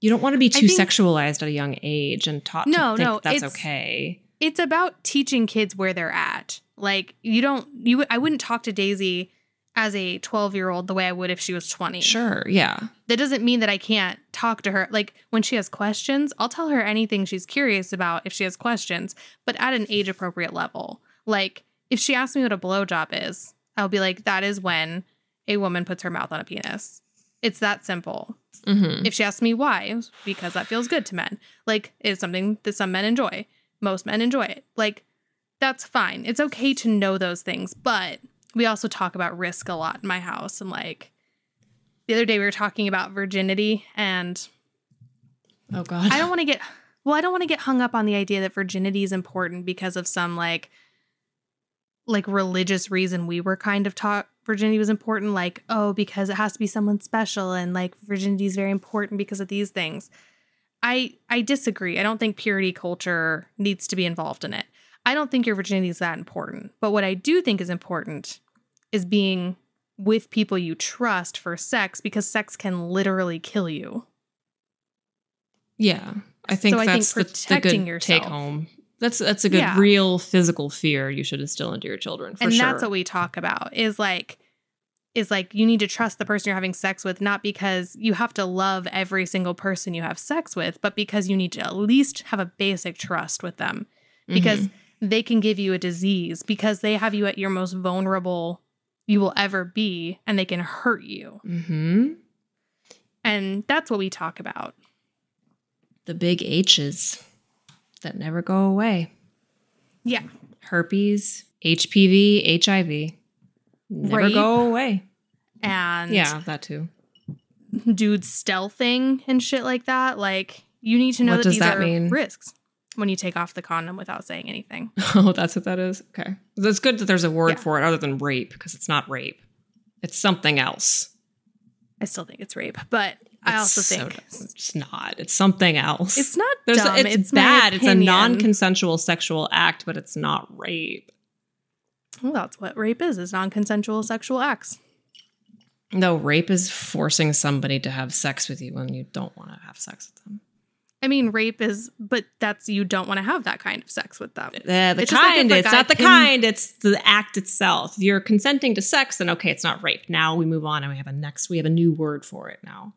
You don't want to be too think- sexualized at a young age and taught No, to think no, that's it's- okay. it's about teaching kids where they're at. Like you don't you I wouldn't talk to Daisy as a 12 year old the way I would if she was 20. Sure, yeah. That doesn't mean that I can't talk to her. Like when she has questions, I'll tell her anything she's curious about if she has questions, but at an age appropriate level. Like if she asks me what a blowjob is, I'll be like, that is when a woman puts her mouth on a penis. It's that simple. hmm If she asks me why, because that feels good to men. Like it's something that some men enjoy. Most men enjoy it. Like that's fine. It's okay to know those things, but we also talk about risk a lot in my house and like the other day we were talking about virginity and Oh God. I don't want to get well, I don't want to get hung up on the idea that virginity is important because of some like like religious reason we were kind of taught virginity was important like oh because it has to be someone special and like virginity is very important because of these things. I I disagree. I don't think purity culture needs to be involved in it. I don't think your virginity is that important. But what I do think is important is being with people you trust for sex because sex can literally kill you. Yeah. I think So I think that's the- the, protecting good yourself- take home. That's that's a good Yeah. real physical fear you should instill into your children for and sure. that's what we talk about is like is like you need to trust the person you're having sex with not because you have to love every single person you have sex with but because you need to at least have a basic trust with them because Mhm. they can give you a disease because they have you at your most vulnerable you will ever be and they can hurt you Mhm. and that's what we talk about the big H's that never go away. yeah Herpes, HPV, HIV. Never Rape. go away. and Yeah, that too. dude stealthing and shit like that like you need to know What that these that are mean? risks when you take off the condom without saying anything [laughs] Oh, that's what that is. Okay. That's good that there's a word Yeah. for it other than rape because it's not rape. It's something else. I still think it's rape, but I also think dumb. it's not. It's something else. it's not There's dumb. it's, It's, bad. It's a non-consensual sexual act, but it's not rape. Well, that's what rape is: is non-consensual sexual acts. No, rape is forcing somebody to have sex with you when you don't want to have sex with them. I mean, rape is, but that's you don't want to have that kind of sex with them. Uh, the It's just like kind, it's not the pin- kind, it's the act itself. If you're consenting to sex, then okay, it's not rape. Now we move on and we have a next, we have a new word for it now.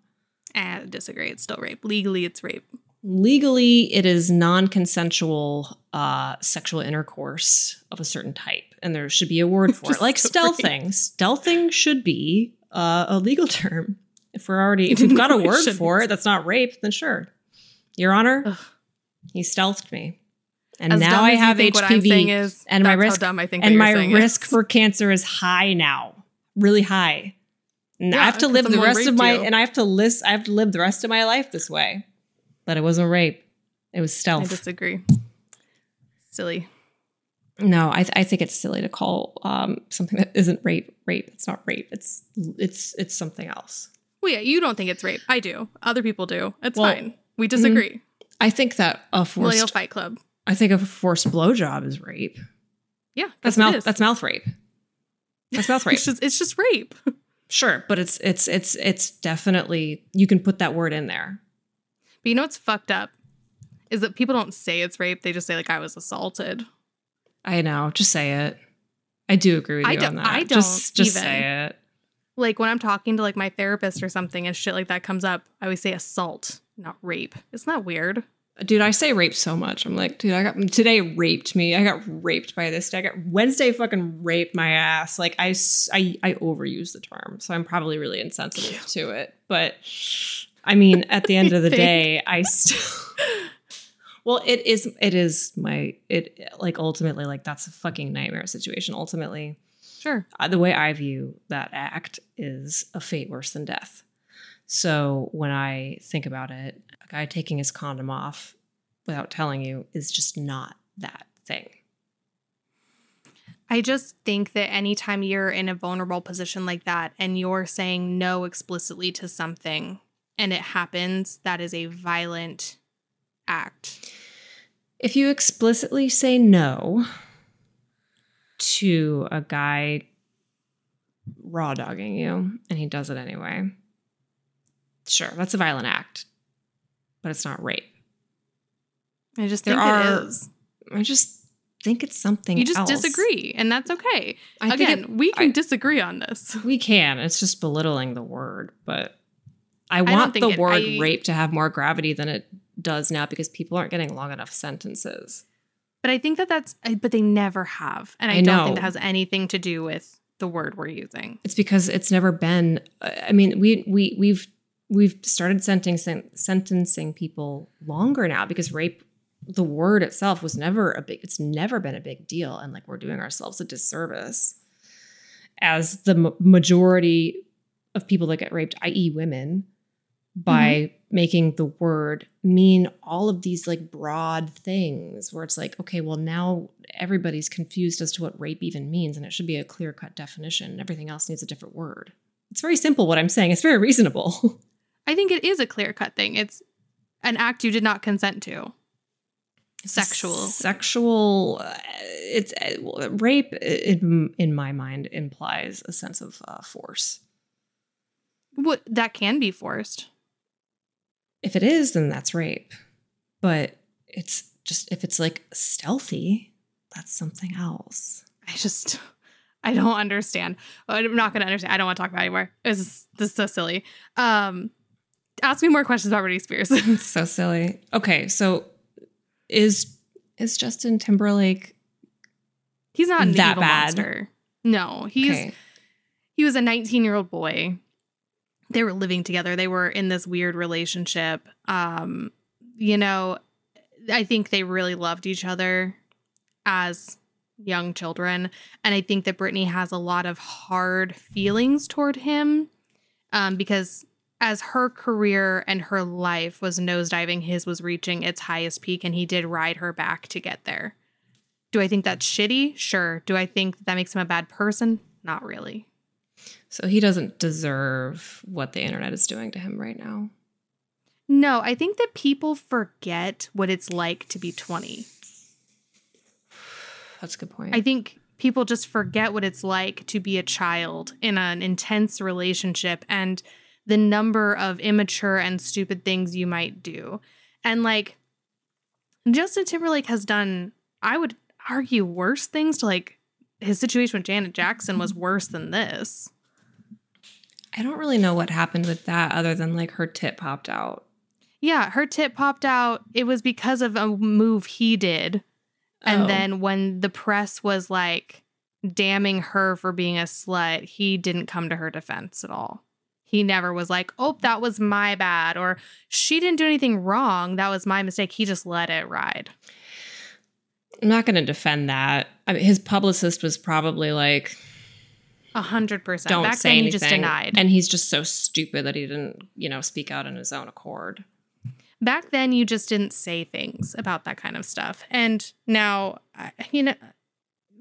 I disagree. It's still rape. Legally, it's rape. Legally, it is non consensual uh, sexual intercourse of a certain type. And there should be a word [laughs] for it, like so stealthing. Stealthing should be uh, a legal [laughs] term. If we're already, if [laughs] we've got a word for it that's not rape, then sure. Your Honor, Ugh. he stealthed me. And As now I have think What I'm HPV. is, and my risk- how dumb I think and my risk is. for cancer is high now really high and i have to live the rest of my you. and i have to list i have to live the rest of my life this way but it wasn't rape it was stealth. I disagree. Silly. no I, th- I think it's silly to call um, something that isn't rape rape it's not rape it's it's it's something else Well, yeah, you don't think it's rape. I do. Other people do. It's Well, fine. We mm. disagree. i think that a Millennial forced Fight Club. i think a forced blowjob is rape Yeah, that's mouth that's mouth rape that's mouth [laughs] rape It's just, it's just rape. [laughs] sure but it's it's it's it's definitely you can put that word in there But you know what's fucked up is that people don't say it's rape. They just say like I was assaulted. I know. Just say it. I do agree with I you don't- on that. I just, don't just even. say it. Like when I'm talking to like my therapist or something and shit like that comes up, I always say assault, not rape. Isn't that weird? Dude, I say rape so much. I'm like, dude, I got today raped me. I got raped by this. Day. I got Wednesday fucking raped my ass. Like I, I, I overuse the term, so I'm probably really insensitive to it. But I mean, at the end of the [laughs] day, I still. [laughs] Well, it is. It is my. It like ultimately, like that's a fucking nightmare situation. Ultimately, Sure. uh, the way I view that act is a fate worse than death. So when I think about it, a guy taking his condom off without telling you is just not that thing. I just think that anytime you're in a vulnerable position like that and you're saying no explicitly to something and it happens, that is a violent act. If you explicitly say no to a guy raw dogging you and he does it anyway, sure, that's a violent act, but it's not rape. I just There think are it is. I just think it's something You just else. disagree, and that's okay. I think Again, it- we can I- disagree on this. We can. It's just belittling the word, but I want think the it- word I- rape to have more gravity than it does now because people aren't getting long enough sentences. But I think that that's, but they never have. And I, I don't think that has anything to do with the word we're using. It's because it's never been. I mean, we we we've we've started sentencing sentencing people longer now because rape, the word itself, was never a big. It's never been a big deal, and like we're doing ourselves a disservice as the m- majority of people that get raped, i.e., women, by mm-hmm. making the word mean all of these like broad things where it's like, okay, well, now everybody's confused as to what rape even means, and it should be a clear cut definition. Everything else needs a different word. It's very simple what I'm saying. It's very reasonable. [laughs] I think it is a clear cut thing. It's an act you did not consent to. Sexual. Sexual. uh, It's uh, rape. In, in my mind, implies a sense of uh, force. What that can be forced. If it is, then that's rape. But it's just if it's like stealthy, that's something else. I just [laughs] I don't understand. I'm not gonna understand. I don't want to talk about it anymore. This is this is so silly. Um ask me more questions about Britney Spears. [laughs] so silly. Okay, so is is Justin Timberlake he's not an That evil bad? monster. No, he's okay? he was a 19 year old boy. They were living together. They were in this weird relationship. Um, you know, I think they really loved each other as young children. And I think that Britney has a lot of hard feelings toward him um, because as her career and her life was nosediving, his was reaching its highest peak, and he did ride her back to get there. Do I think that's shitty? Sure. Do I think that makes him a bad person? Not really. So he doesn't deserve what the internet is doing to him right now. No, I think that people forget what it's like to be 20. That's a good point. I think people just forget what it's like to be a child in an intense relationship and the number of immature and stupid things you might do. And like Justin Timberlake has done, I would argue, worse things to like his situation with Janet Jackson was worse than this. I don't really know what happened with that other than like her tit popped out. Yeah, her tip popped out. It was because of a move he did. And Oh. then when the press was like damning her for being a slut, he didn't come to her defense at all. He never was like, oh, that was my bad, or she didn't do anything wrong. That was my mistake. He just let it ride. I'm not going to defend that. I mean, his publicist was probably like, A hundred percent. "Don't Back say then, anything," he just denied. and he's just so stupid that he didn't, you know, speak out on his own accord. Back then, you just didn't say things about that kind of stuff. And now, I- you know,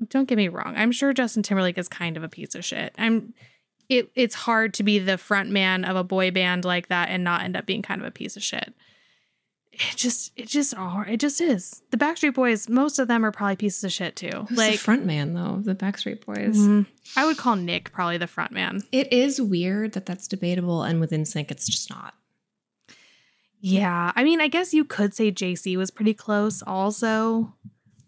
don't get me wrong. I'm sure Justin Timberlake is kind of a piece of shit. I'm. It, it's hard to be the front man of a boy band like that and not end up being kind of a piece of shit. It just, it just, all it just is. The Backstreet Boys, most of them are probably pieces of shit too. Who's like, the front man though? The Backstreet Boys. Mhm. I would call Nick probably the front man. It is weird that that's debatable, and with NSYNC, it's just not. Yeah. I mean, I guess you could say JC was pretty close also.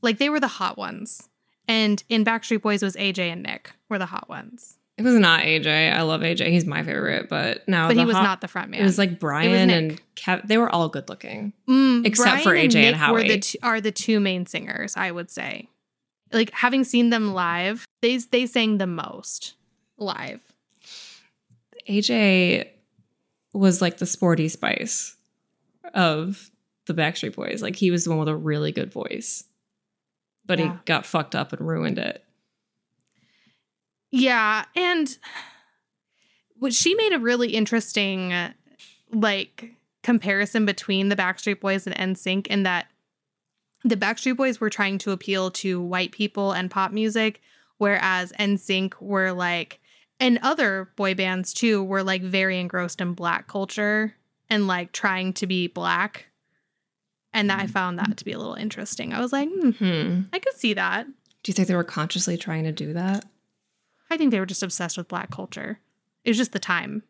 Like they were the hot ones. And in Backstreet Boys was AJ and Nick were the hot ones. It was not AJ. I love AJ. He's my favorite, but now but he was hot- not the front man. It was like Brian Nick. and Kev. They were all good looking. Mm, except for AJ and Nick Were the Howie. two, are the two main singers, I would say. Like having seen them live, they they sang the most live. AJ was like the sporty spice of the Backstreet Boys. Like he was the one with a really good voice, but he got fucked up and ruined it. Yeah, and what she made a really interesting uh, like comparison between the Backstreet Boys and NSYNC in that the Backstreet Boys were trying to appeal to white people and pop music, whereas NSYNC were like and other boy bands too were like very engrossed in black culture and like trying to be black. And that I found that to be a little interesting. I was like, hmm, Hmm. I could see that. Do you think they were consciously trying to do that? I think they were just obsessed with black culture. It was just the time.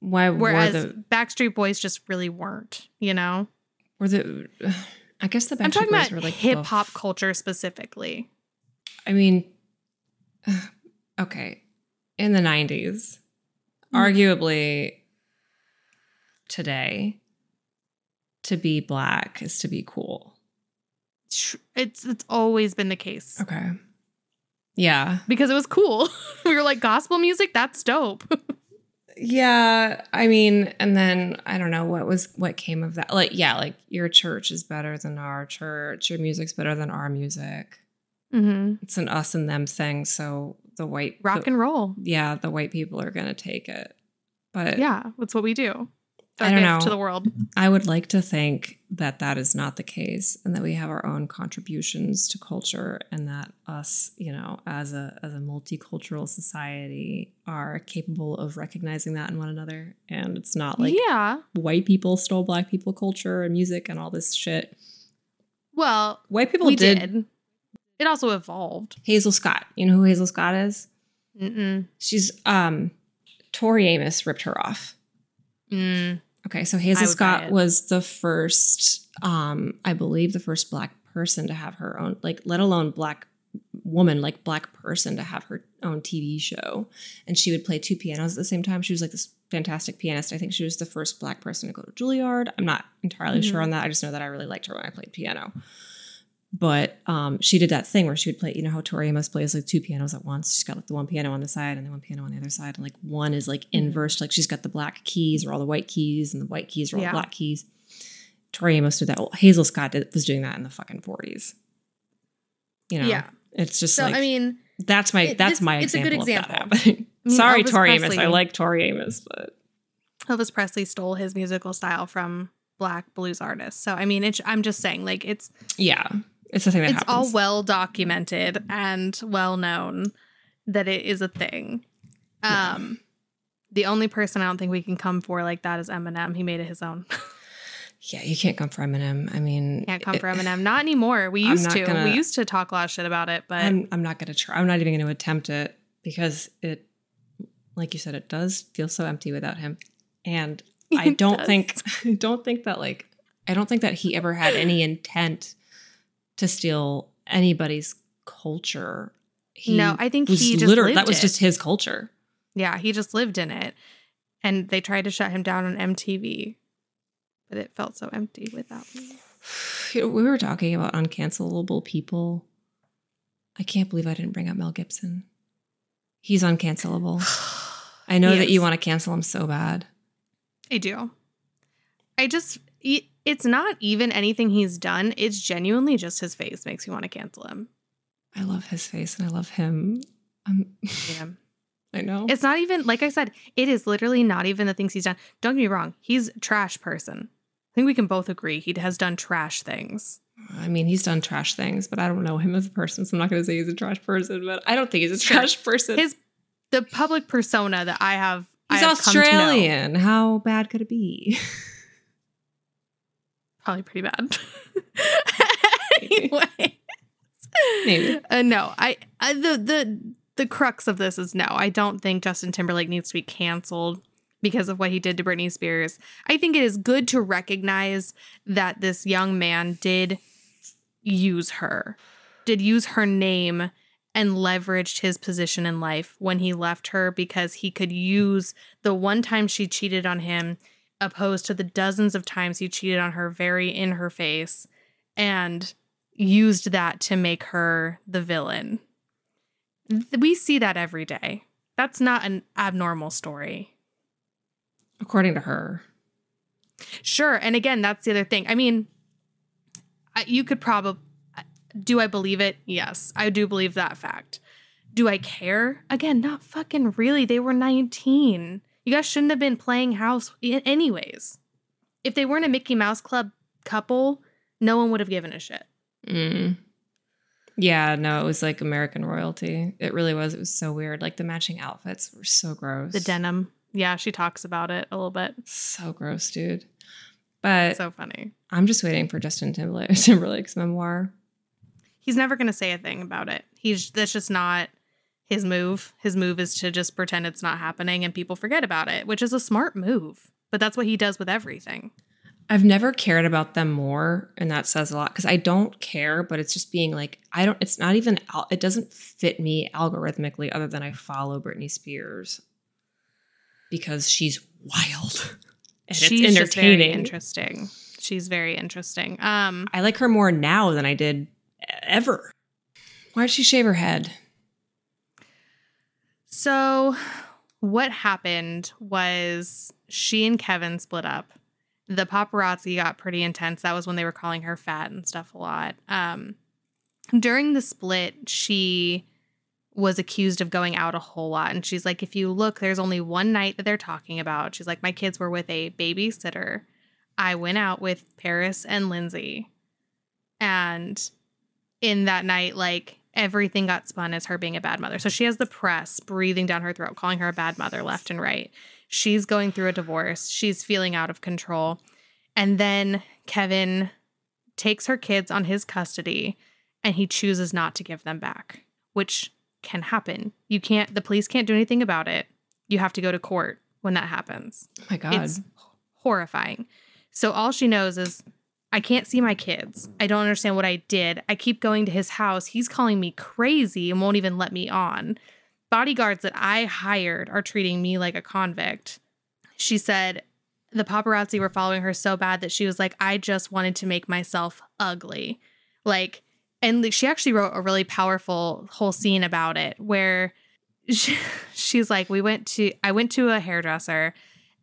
Why Whereas were the Backstreet Boys just really weren't, you know? were the? I guess the Backstreet I'm talking Boys about were like hip hop culture specifically. I mean, [sighs] okay, in the '90s, Hmm. arguably today, to be black is to be cool. It's it's always been the case Okay. Yeah. because it was cool. [laughs] we were like gospel music, that's dope. [laughs] Yeah, I mean, and then I don't know what was what came of that. Like, yeah, like your church is better than our church. Your music's better than our music. hmm It's an us and them thing. So the white Rock the- and roll. yeah, the white people are gonna take it. But Yeah, that's what we do. I don't know. to the world. I would like to think that that is not the case, and that we have our own contributions to culture, and that us, you know, as a as a multicultural society, are capable of recognizing that in one another. And it's not like yeah. white people stole black people culture and music and all this shit. Well, White people we did. did. It also evolved. Hazel Scott. You know who Hazel Scott is? Mm-mm. She's um Tori Amos ripped her off. Mm. Okay, so Hazel Scott was the first, um, I believe, the first black person to have her own, like, let alone black woman, like black person to have her own TV show. And she would play two pianos at the same time. She was like this fantastic pianist. I think she was the first black person to go to Juilliard. I'm not entirely sure Mhm. on that. I just know that I really liked her when I played piano. But um, she did that thing where she would play, you know how Tori Amos plays like two pianos at once. She's got like the one piano on the side and the one piano on the other side. And like one is like Mhm. inverse, like she's got the black keys or all the white keys and the white keys are all Yeah. the black keys. Tori Amos did that. Hazel Scott did, was doing that in the fucking 40s. You know? Yeah. It's just So like, I mean, that's my, it- that's this- my it's a example, good of that happening. I mean, Sorry, Elvis Tori Amos. I like Tori Amos, but Elvis Presley stole his musical style from black blues artists. So I mean, it's, I'm just saying, like it's yeah, it's the thing that it's all well documented and well known that it is a thing. Yeah. Um, the only person I don't think we can come for like that is Eminem. He made it his own. yeah, you can't come for Eminem. I mean, Can't come it- for Eminem. Not anymore. We used to. gonna- we used to talk a lot of shit about it, but I'm I'm not gonna try. I'm not even gonna attempt it because it, like you said, it does feel so empty without him. And [laughs] I don't does. think [laughs] I don't think that like I don't think that he ever had any intent to steal anybody's culture. He no, I think was he just that was it. just his culture. yeah, he just lived in it, and they tried to shut him down on MTV, but it felt so empty without me. [sighs] We were talking about uncancelable people. I can't believe I didn't bring up Mel Gibson. He's uncancelable. [sighs] I know that you want to cancel him so bad. I do. I just, it- it's not even anything he's done. It's genuinely just his face makes me want to cancel him. I love his face and I love him. Um, Yeah. [laughs] I know. It's not even, like I said, it is literally not even the things he's done. Don't get me wrong. He's a trash person. I think we can both agree he has done trash things. I mean, he's done trash things, but I don't know him as a person, so I'm not going to say he's a trash person. But I don't think he's a trash person. His, the public persona that I have, I he's have come to know- Australian. How bad could it be? [laughs] probably pretty bad. [laughs] Anyway, Maybe. Uh, no, I, I the the the crux of this is no. I don't think Justin Timberlake needs to be canceled because of what he did to Britney Spears. I think it is good to recognize that this young man did use her, did use her name and leveraged his position in life when he left her because he could use the one time she cheated on him opposed to the dozens of times he cheated on her very in her face and used that to make her the villain. We see that every day. That's not an abnormal story. According to her. Sure. And again, that's the other thing. I mean, you could probably. Do I believe it? Yes, I do believe that fact. Do I care? Again, not fucking really. They were 19. You guys shouldn't have been playing house anyways. If they weren't a Mickey Mouse Club couple, no one would have given a shit. Mm. Yeah, no, it was like American royalty. It really was. It was so weird. Like the matching outfits were so gross. The denim. Yeah, she talks about it a little bit. So gross, dude. But so funny. I'm just waiting for Justin Timberlake, [laughs] Timberlake's memoir. He's never going to say a thing about it. He's that's just not his move. His move is to just pretend it's not happening and people forget about it, which is a smart move. But that's what he does with everything. I've never cared about them more, and that says a lot because I don't care, but it's just being like I don't. It's not even. It doesn't fit me algorithmically, other than I follow Britney Spears because she's wild [laughs] and She's it's entertaining. interesting. She's very interesting. Um, I like her more now than I did ever. Why'd she shave her head? So what happened was she and Kevin split up. The paparazzi got pretty intense. That was when they were calling her fat and stuff a lot. Um, during the split, she was accused of going out a whole lot. And she's like, if you look, there's only one night that they're talking about. She's like, my kids were with a babysitter. I went out with Paris and Lindsay. And in that night, like everything got spun as her being a bad mother. So she has the press breathing down her throat, calling her a bad mother left and right. She's going through a divorce. She's feeling out of control. And then Kevin takes her kids on his custody and he chooses not to give them back, which can happen. You can't, the police can't do anything about it. You have to go to court when that happens. Oh my God. It's horrifying. So all she knows is I can't see my kids. I don't understand what I did. I keep going to his house. He's calling me crazy and won't even let me on. Bodyguards that I hired are treating me like a convict. She said the paparazzi were following her so bad that she was like, I just wanted to make myself ugly. Like, and she actually wrote a really powerful whole scene about it where [laughs] she, she's like, We went to, I went to a hairdresser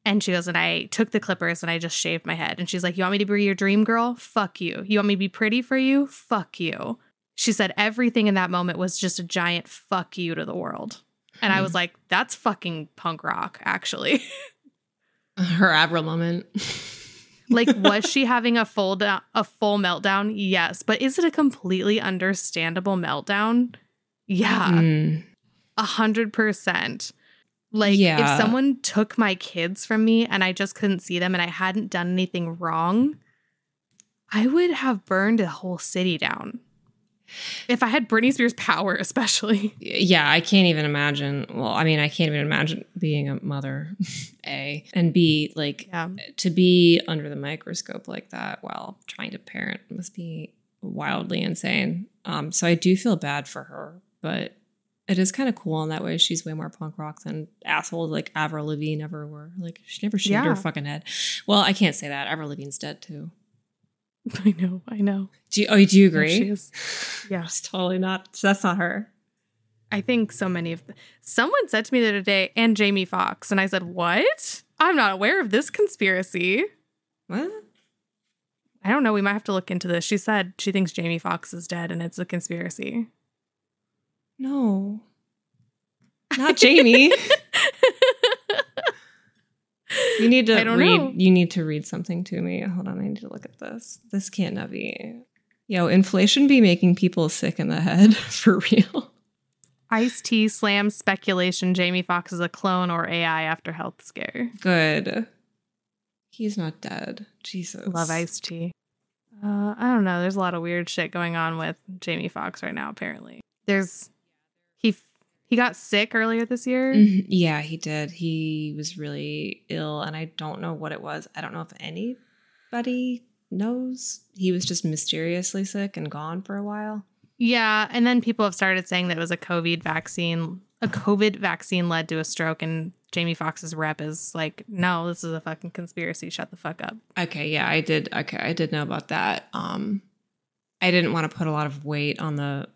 and she goes, and I took the clippers and I just shaved my head. And she's like, You want me to be your dream girl? Fuck you. You want me to be pretty for you? Fuck you. She said everything in that moment was just a giant fuck you to the world. And I was like, That's fucking punk rock, actually. [laughs] Her Avril moment. [laughs] like, was she [laughs] having a full a full meltdown? Yes. But is it a completely understandable meltdown? Yeah. Mm. A hundred percent. Like Yeah. if someone took my kids from me and I just couldn't see them and I hadn't done anything wrong, I would have burned a whole city down. If I had Britney Spears power, [laughs] especially. Yeah, I can't even imagine. Well, I mean, I can't even imagine being a mother, [laughs] A, and B, like Yeah. to be under the microscope like that while trying to parent must be wildly insane. Um, so I do feel bad for her, but it is kind of cool in that way. She's way more punk rock than assholes like Avril Lavigne ever were. Like she never shaved Yeah. her fucking head. Well, I can't say that. Avril Lavigne's dead too. [laughs] I know, I know. Do you, oh, do you agree? She is. Yeah. Totally not. That's not her. I think so many of the, someone said to me the other day, and Jamie Foxx, and I said, What? I'm not aware of this conspiracy. What? I don't know. We might have to look into this. She said she thinks Jamie Foxx is dead and it's a conspiracy. No. [laughs] Not Jamie. You need to I don't read. know. You need to read something to me. Hold on, I need to look at this. This can't not be. Yo, inflation be making people sick in the head [laughs] for real. Ice-T slams speculation Jamie Foxx is a clone or AI after health scare. Good. He's not dead. Jesus. Love Ice-T. Uh, I don't know. There's a lot of weird shit going on with Jamie Foxx right now. Apparently, there's he he got sick earlier this year. Mhm. Yeah, he did. He was really ill, and I don't know what it was. I don't know if anybody knows. He was just mysteriously sick and gone for a while. Yeah, and then people have started saying that it was a COVID vaccine. A COVID vaccine led to a stroke, and Jamie Foxx's rep is like, "No, this is a fucking conspiracy. Shut the fuck up." Okay, yeah, I did. Okay, I did know about that. Um, I didn't want to put a lot of weight on the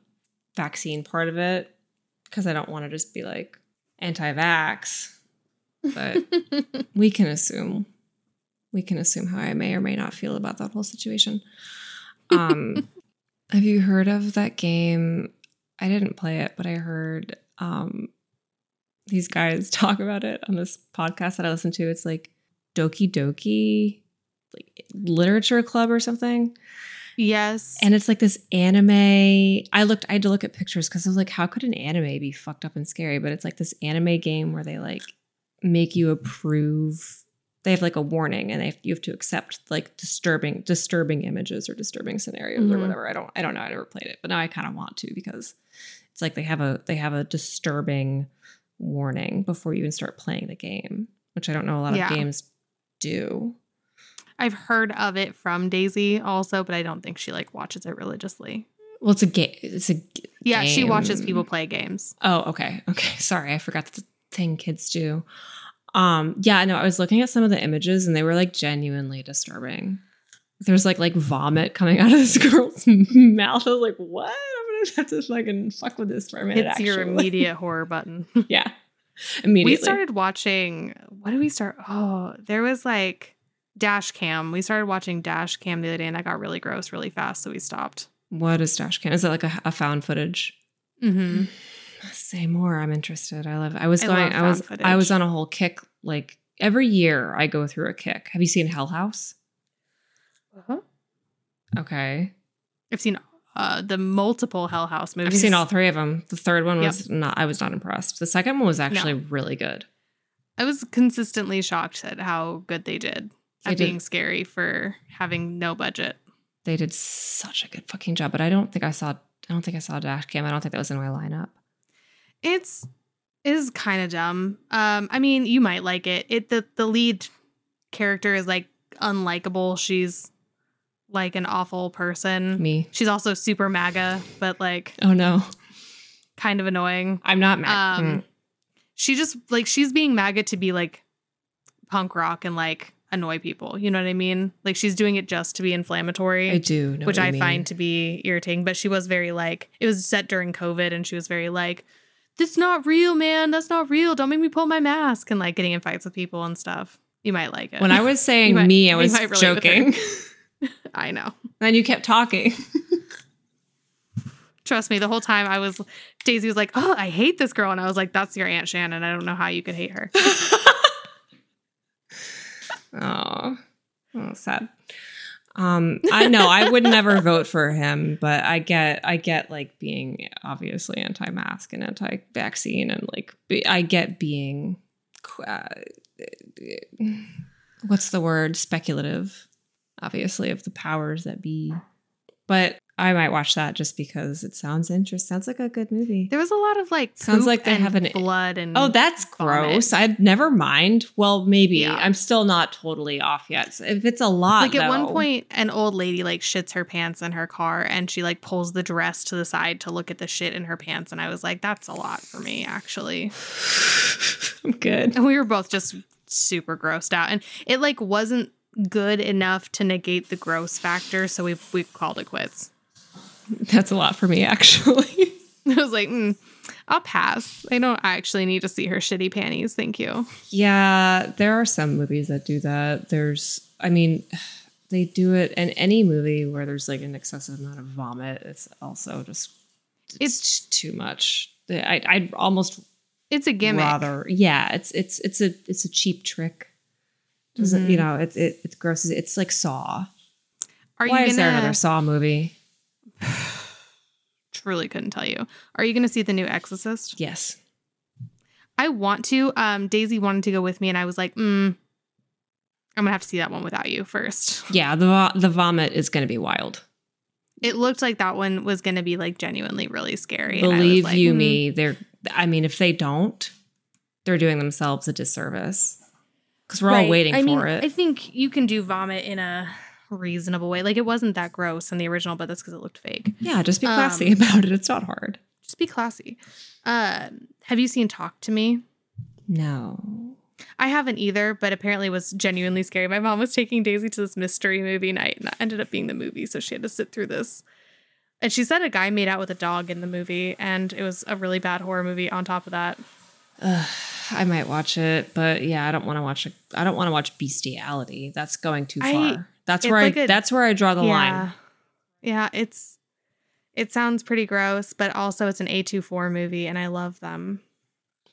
vaccine part of it because I don't want to just be like anti-vax. But [laughs] we can assume, we can assume how I may or may not feel about that whole situation. Um, [laughs] have you heard of that game? I didn't play it, but I heard um, these guys [laughs] talk about it on this podcast that I listen to. It's like Doki Doki, like literature club or something. Yes, And it's like this anime. I looked, I had to look at pictures because I was like, how could an anime be fucked up and scary? But it's like this anime game where they like make you approve. They have like a warning, and they have, you have to accept like disturbing, disturbing images or disturbing scenarios or Mhm. whatever. I don't, I don't know. I never played it, but now I kind of want to because it's like they have a they have a disturbing warning before you even start playing the game, which I don't know a lot Yeah. of games do. I've heard of it from Daisy also, but I don't think she like watches it religiously. Well, it's a game. It's a g- Yeah, she watches people play games. Oh, okay. Okay. [laughs] Sorry. I forgot the thing kids do. Um, yeah, no, I was looking at some of the images and they were like genuinely disturbing. There's like like vomit coming [laughs] out of this girl's [laughs] mouth. I was like, what? I'm gonna have to fucking fuck with this for a minute. It's your immediate horror button. yeah. Immediately. We started watching. What did we start? Oh, there was like Dash Cam. We started watching Dash Cam the other day, and that got really gross really fast, so we stopped. what is dash cam? Is it like a, a found footage? Mm-hmm. Say more. I'm interested. I love I was I going I was found I was on a whole kick like every year I go through a kick. Have you seen Hell House? Uh-huh. Okay. I've seen uh, the multiple Hell House movies. I've seen all three of them. The third one Yep. was not. I was not impressed. The second one was actually really good. I was consistently shocked at how good they did At did. being scary for having no budget. They did such a good fucking job, but I don't think I saw. I don't think I saw Dash Cam. I don't think that was in my lineup. It's is kind of dumb. Um, I mean, you might like it. It the the lead character is like unlikable. She's like an awful person. Me. She's also super MAGA, but like Oh no, kind of annoying. I'm not mad. Um, Mm. she just like she's being MAGA to be like punk rock and like annoy people. You know what I mean? Like she's doing it just to be inflammatory. I do, which I mean. find to be irritating. But she was very like, it was set during COVID, and she was very like, "This not real, man. That's not real. Don't make me pull my mask," and like getting in fights with people and stuff. You might like it. When I was [laughs] saying might- me, I was might relate with her. joking. [laughs] I know. then you kept talking. [laughs] Trust me, the whole time I was, Daisy was like, "Oh, I hate this girl," and I was like, "That's your Aunt Shannon. I don't know how you could hate her." Oh, sad. Um, I know I would never vote for him, but I get, I get like being obviously anti-mask and anti-vaccine, and like be, I get being, uh, what's the word? Speculative, obviously, of the powers that be. But I might watch that just because it sounds interesting. Sounds like a good movie. There was a lot of like Sounds like they have an- blood and Oh, that's vomit. gross. I'd never mind. Well, maybe. Yeah. I'm still not totally off yet. So if it's a lot, like at one point an old lady like shits her pants in her car and she like pulls the dress to the side to look at the shit in her pants and i was like that's a lot for me actually [laughs] I'm good. and we were both just super grossed out and it like wasn't good enough to negate the gross factor so we we called it quits That's a lot for me, actually. [laughs] i was like mm, i'll pass i don't actually need to see her shitty panties thank you yeah, there are some movies that do that. There's, I mean, they do it in any movie where there's like an excessive amount of vomit. It's also just, it's, just too much. I, I'd almost it's a gimmick rather, yeah, it's it's it's a it's a cheap trick. Doesn't you know? It it it grosses. It's like Saw. are Why you is there gonna another Saw movie? Truly couldn't tell you are you gonna see the new exorcist Yes. I want to. Um, Daisy wanted to go with me, and I was like, mm, I'm gonna have to see that one without you first. [laughs] Yeah, the vo- the vomit is going to be wild. It looked like that one was gonna be like genuinely really scary. and I was Believe like, you mm. me, they're. I mean, if they don't, they're doing themselves a disservice because we're all waiting I for mean, it. I think you can do vomit in a reasonable way. Like it wasn't that gross in the original, but that's because it looked fake. yeah, just be classy um, [laughs] about it. It's not hard. Just be classy. Uh, have you seen Talk to Me? No. I haven't either, but apparently it was genuinely scary. My mom was taking Daisy to this mystery movie night, and that ended up being the movie, so she had to sit through this. And she said a guy made out with a dog in the movie, and it was a really bad horror movie. On top of that, I might watch it, but yeah, I don't want to watch. A, I don't want to watch bestiality. That's going too I- far. that's where like I. a- that's where I draw the yeah, line. yeah, it's it sounds pretty gross, but also it's an A 24 movie, and I love them.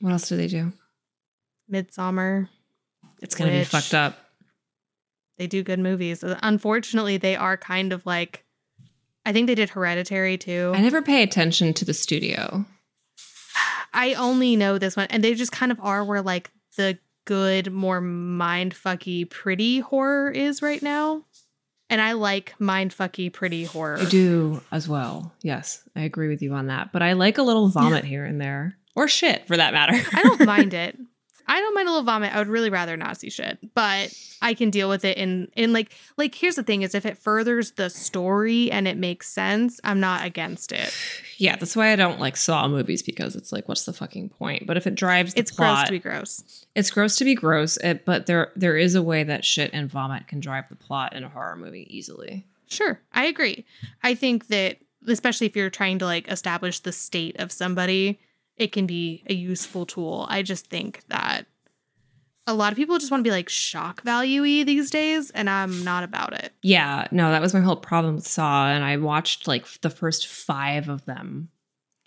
What else do they do? Midsommar, It's gonna be fucked up. they do good movies. Uh, unfortunately, they are kind of like, I think they did Hereditary too. I never pay attention to the studio. I only know this one, and they just kind of are where like the good, more mind fucky, pretty horror is right now. And I like mind fucky, pretty horror. I do as well. Yes, I agree with you on that. But I like a little vomit here and there, or shit for that matter. I don't mind [laughs] it. I don't mind a little vomit. I would really rather not see shit, but I can deal with it in in like like here's the thing is if it furthers the story and it makes sense, I'm not against it. yeah, that's why I don't like Saw movies because it's like, what's the fucking point? But if it drives the It's gross to be gross. it's gross to be gross. It, but there there is a way that shit and vomit can drive the plot in a horror movie easily. Sure, I agree. I think that especially if you're trying to like establish the state of somebody, it can be a useful tool. I just think that a lot of people just want to be like shock value these days, and I'm not about it. Yeah, no, that was my whole problem with Saw, and I watched like the first five of them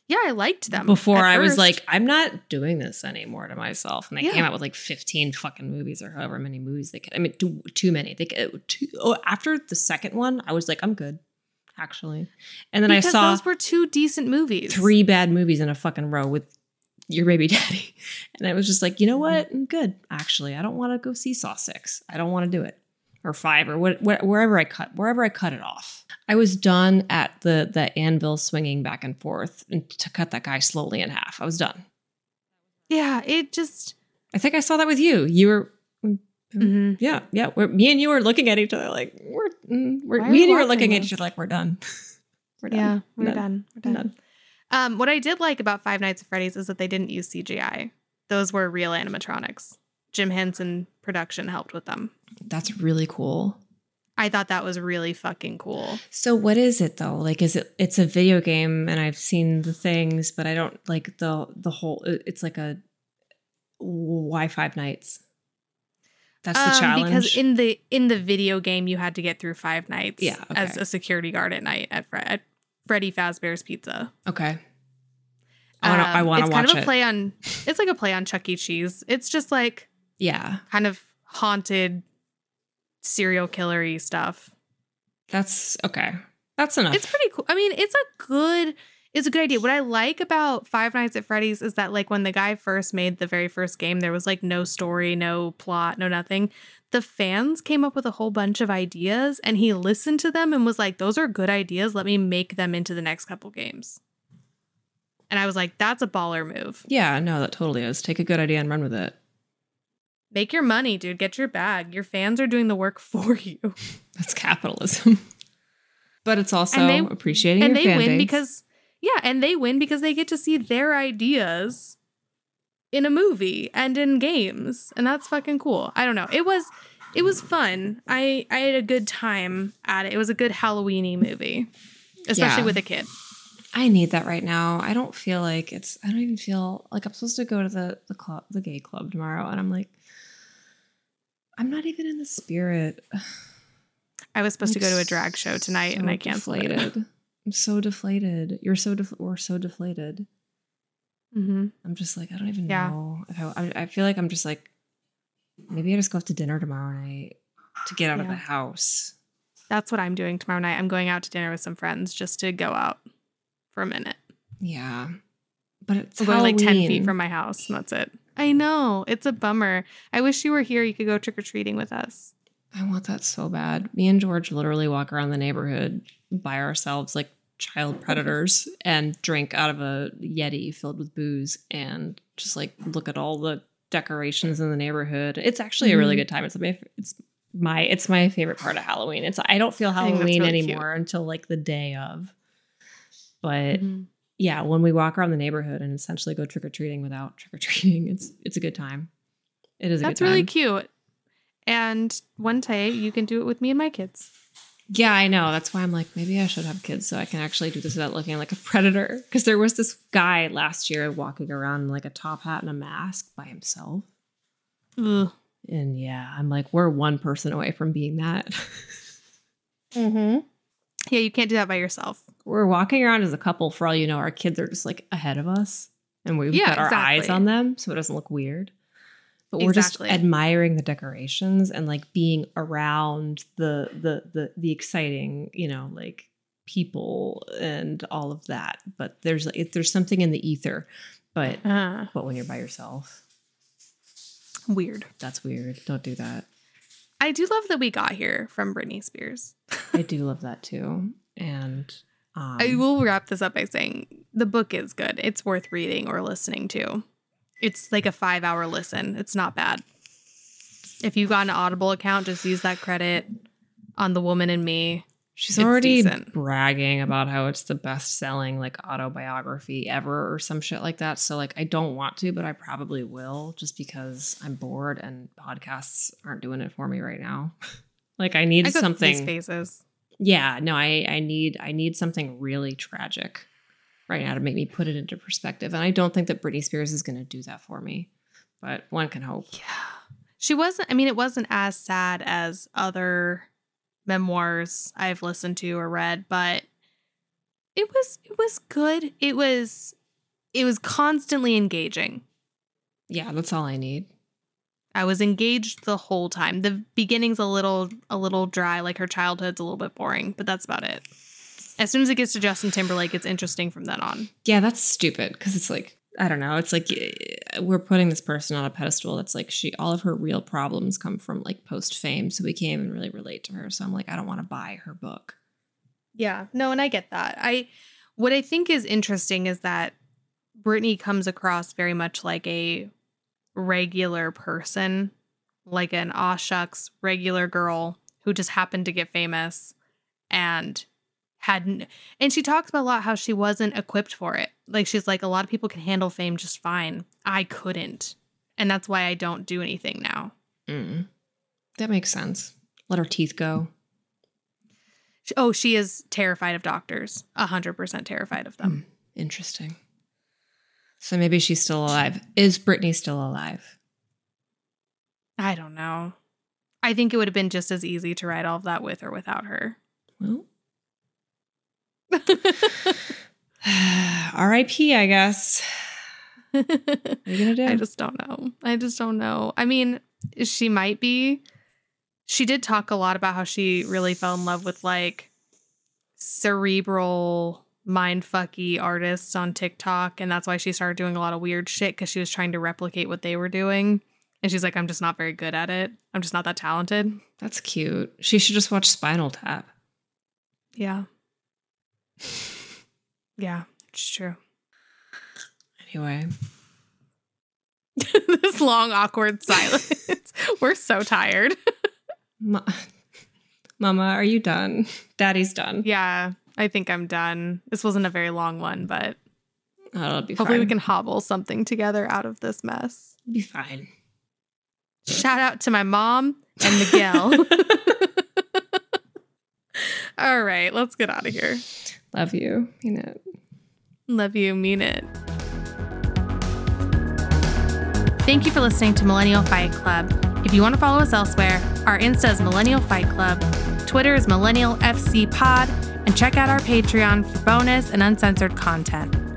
Yeah, I liked them before I was like, I'm not doing this anymore to myself. And they Yeah. came out with like 15 fucking movies or however many movies they could. I mean, too, too many. They could, too, oh, after the second one, I was like, I'm good, actually. And then because I saw those were two decent movies. three bad movies in a fucking row with your baby [laughs] daddy. And I was just like, you know what? I'm good, actually. I don't want to go see Saw 6. I don't want to do it. or five or what, what, wherever I cut wherever I cut it off. I was done at the the anvil swinging back and forth and to cut that guy slowly in half. I was done. Yeah, it just I think I saw that with you. You were mhm. yeah yeah. We're, me and you were looking at each other like we're, mm, we're me we and you were looking at each other like we're done. [laughs] we're done. Yeah, we're Done. done. We're done. Done. Um, what I did like about Five Nights at Freddy's is that they didn't use CGI. Those were real animatronics. Jim Henson production helped with them. That's really cool. I thought that was really fucking cool. So what is it though? Like is it it's a video game and I've seen the things, but I don't like the the whole it's like a why five nights? That's the Um, challenge. because in the in the video game you had to get through five nights Yeah, as a security guard at night at, Fre- at Freddy Fazbear's Pizza. okay. I want to I want to It's watch kind of a it. play on. It's like a play on Chuck E. Cheese. It's just like yeah. kind of haunted serial killery stuff. That's okay. That's enough. It's pretty cool. I mean, it's a good it's a good idea. What I like about Five Nights at Freddy's is that like when the guy first made the very first game, there was like no story, no plot, no nothing. The fans came up with a whole bunch of ideas and he listened to them and was like, "Those are good ideas. Let me make them into the next couple games." And I was like, "That's a baller move. yeah, no, that totally is. Take a good idea and run with it. Make your money, dude. Get your bag. Your fans are doing the work [laughs] for you." That's capitalism. [laughs] but it's also they- appreciating and they win base. because yeah and they win because they get to see their ideas in a movie and in games and that's fucking cool i don't know it was it was fun i i had a good time at it it was a good halloweeny movie especially Yeah. with a kid I need that right now. I don't feel like it's. I don't even feel like I'm supposed to go to the the club, the gay club tomorrow, and I'm like, I'm not even in the spirit. i was supposed to go to a drag show tonight and i canceled it deflated. [laughs] I'm so deflated. You're so def- we're so deflated. hmm I'm just like I don't even Yeah. know if I, I. Feel like I'm just like maybe I just go out to dinner tomorrow night to get out of the house. that's what i'm doing tomorrow night i'm going out to dinner with some friends just to go out for a minute Yeah, but it's going like 10 feet from my house and that's it i know it's a bummer i wish you were here you could go trick-or-treating with us I want that so bad. Me and George literally walk around the neighborhood by ourselves like child predators and drink out of a Yeti filled with booze and just like look at all the decorations in the neighborhood. It's actually a really Mhm. good time. It's my it's my it's my favorite part of Halloween. It's I don't feel I think that's Halloween really cute. anymore until like the day of. But Mhm. yeah, when we walk around the neighborhood and essentially go trick or treating without trick or treating, it's it's a good time. It is a That's good time. really cute. And one day you can do it with me and my kids. Yeah, I know. That's why I'm like, maybe I should have kids so I can actually do this without looking like a predator. Because there was this guy last year walking around in like a top hat and a mask by himself. Ugh. And yeah, I'm like, we're one person away from being that. Mm-hmm. [laughs] Yeah, you can't do that by yourself. we're walking around as a couple. For all you know, our kids are just like ahead of us and we've Yeah, got our eyes on them so it doesn't look weird. But we're just admiring the decorations and like being around the the the the exciting, you know, like people and all of that. But there's like there's something in the ether. But Uh, but when you're by yourself, weird. that's weird. Don't do that. I do love that we got here from Britney Spears. I do love that too. And um, I will wrap this up by saying the book is good. It's worth reading or listening to. It's like a five hour listen. It's not bad. If you've got an Audible account, just use that credit on The Woman in Me. She's It's already decent. bragging about how it's the best selling like autobiography ever or some shit like that. So like I don't want to, but I probably will just because I'm bored and podcasts aren't doing it for me right now. [laughs] like I need I go through these something. phases. Yeah, no, I I need I need something really tragic right now to make me put it into perspective. And I don't think that Britney Spears is going to do that for me. But one can hope. Yeah. She wasn't, I mean, it wasn't as sad as other memoirs I've listened to or read, but it was it was good. It was it was constantly engaging. Yeah, that's all I need. I was engaged the whole time. The beginning's a little a little dry, like her childhood's a little bit boring, but that's about it. As soon as it gets to Justin Timberlake, it's interesting from then on. Yeah, that's stupid because it's like I don't know. It's like eh, we're putting this person on a pedestal that's like she all of her real problems come from like post fame, so we can't even really relate to her. So I'm like, I don't want to buy her book. Yeah, no, and I get that. I what I think is interesting is that Britney comes across very much like a regular person, like an aw shucks regular girl who just happened to get famous and hadn't and she talks about a lot how she wasn't equipped for it. Like she's like a lot of people can handle fame just fine. I couldn't. And that's why I don't do anything now. Mm. That makes sense. Let her teeth go. Oh, she is terrified of doctors. A hundred percent terrified of them. Mm. Interesting. So maybe she's still alive. Is Britney still alive? I don't know. I think it would have been just as easy to write all of that with or without her. Well, [laughs] R.I.P. I guess. [laughs] What are you gonna do? I just don't know. I just don't know. I mean, she might be. She did talk a lot about how she really fell in love with like cerebral mindfucky artists on TikTok, and that's why she started doing a lot of weird shit because she was trying to replicate what they were doing. And she's like, I'm just not very good at it. I'm just not that talented. That's cute. She should just watch Spinal Tap. Yeah. Yeah, it's true. Anyway, [laughs] this long, awkward silence. [laughs] We're so tired. Ma- Mama, are you done? Daddy's done. yeah, I think I'm done. This wasn't a very long one, but Oh, be hopefully fine. we can hobble something together out of this mess. It'll be fine. Shout out to my mom and Miguel. [laughs] All right, let's get out of here. Love you. Mean it. Love you, mean it. Thank you for listening to Millennial Fight Club. If you want to follow us elsewhere, our Insta is Millennial Fight Club, Twitter is Millennial FC Pod, and check out our Patreon for bonus and uncensored content.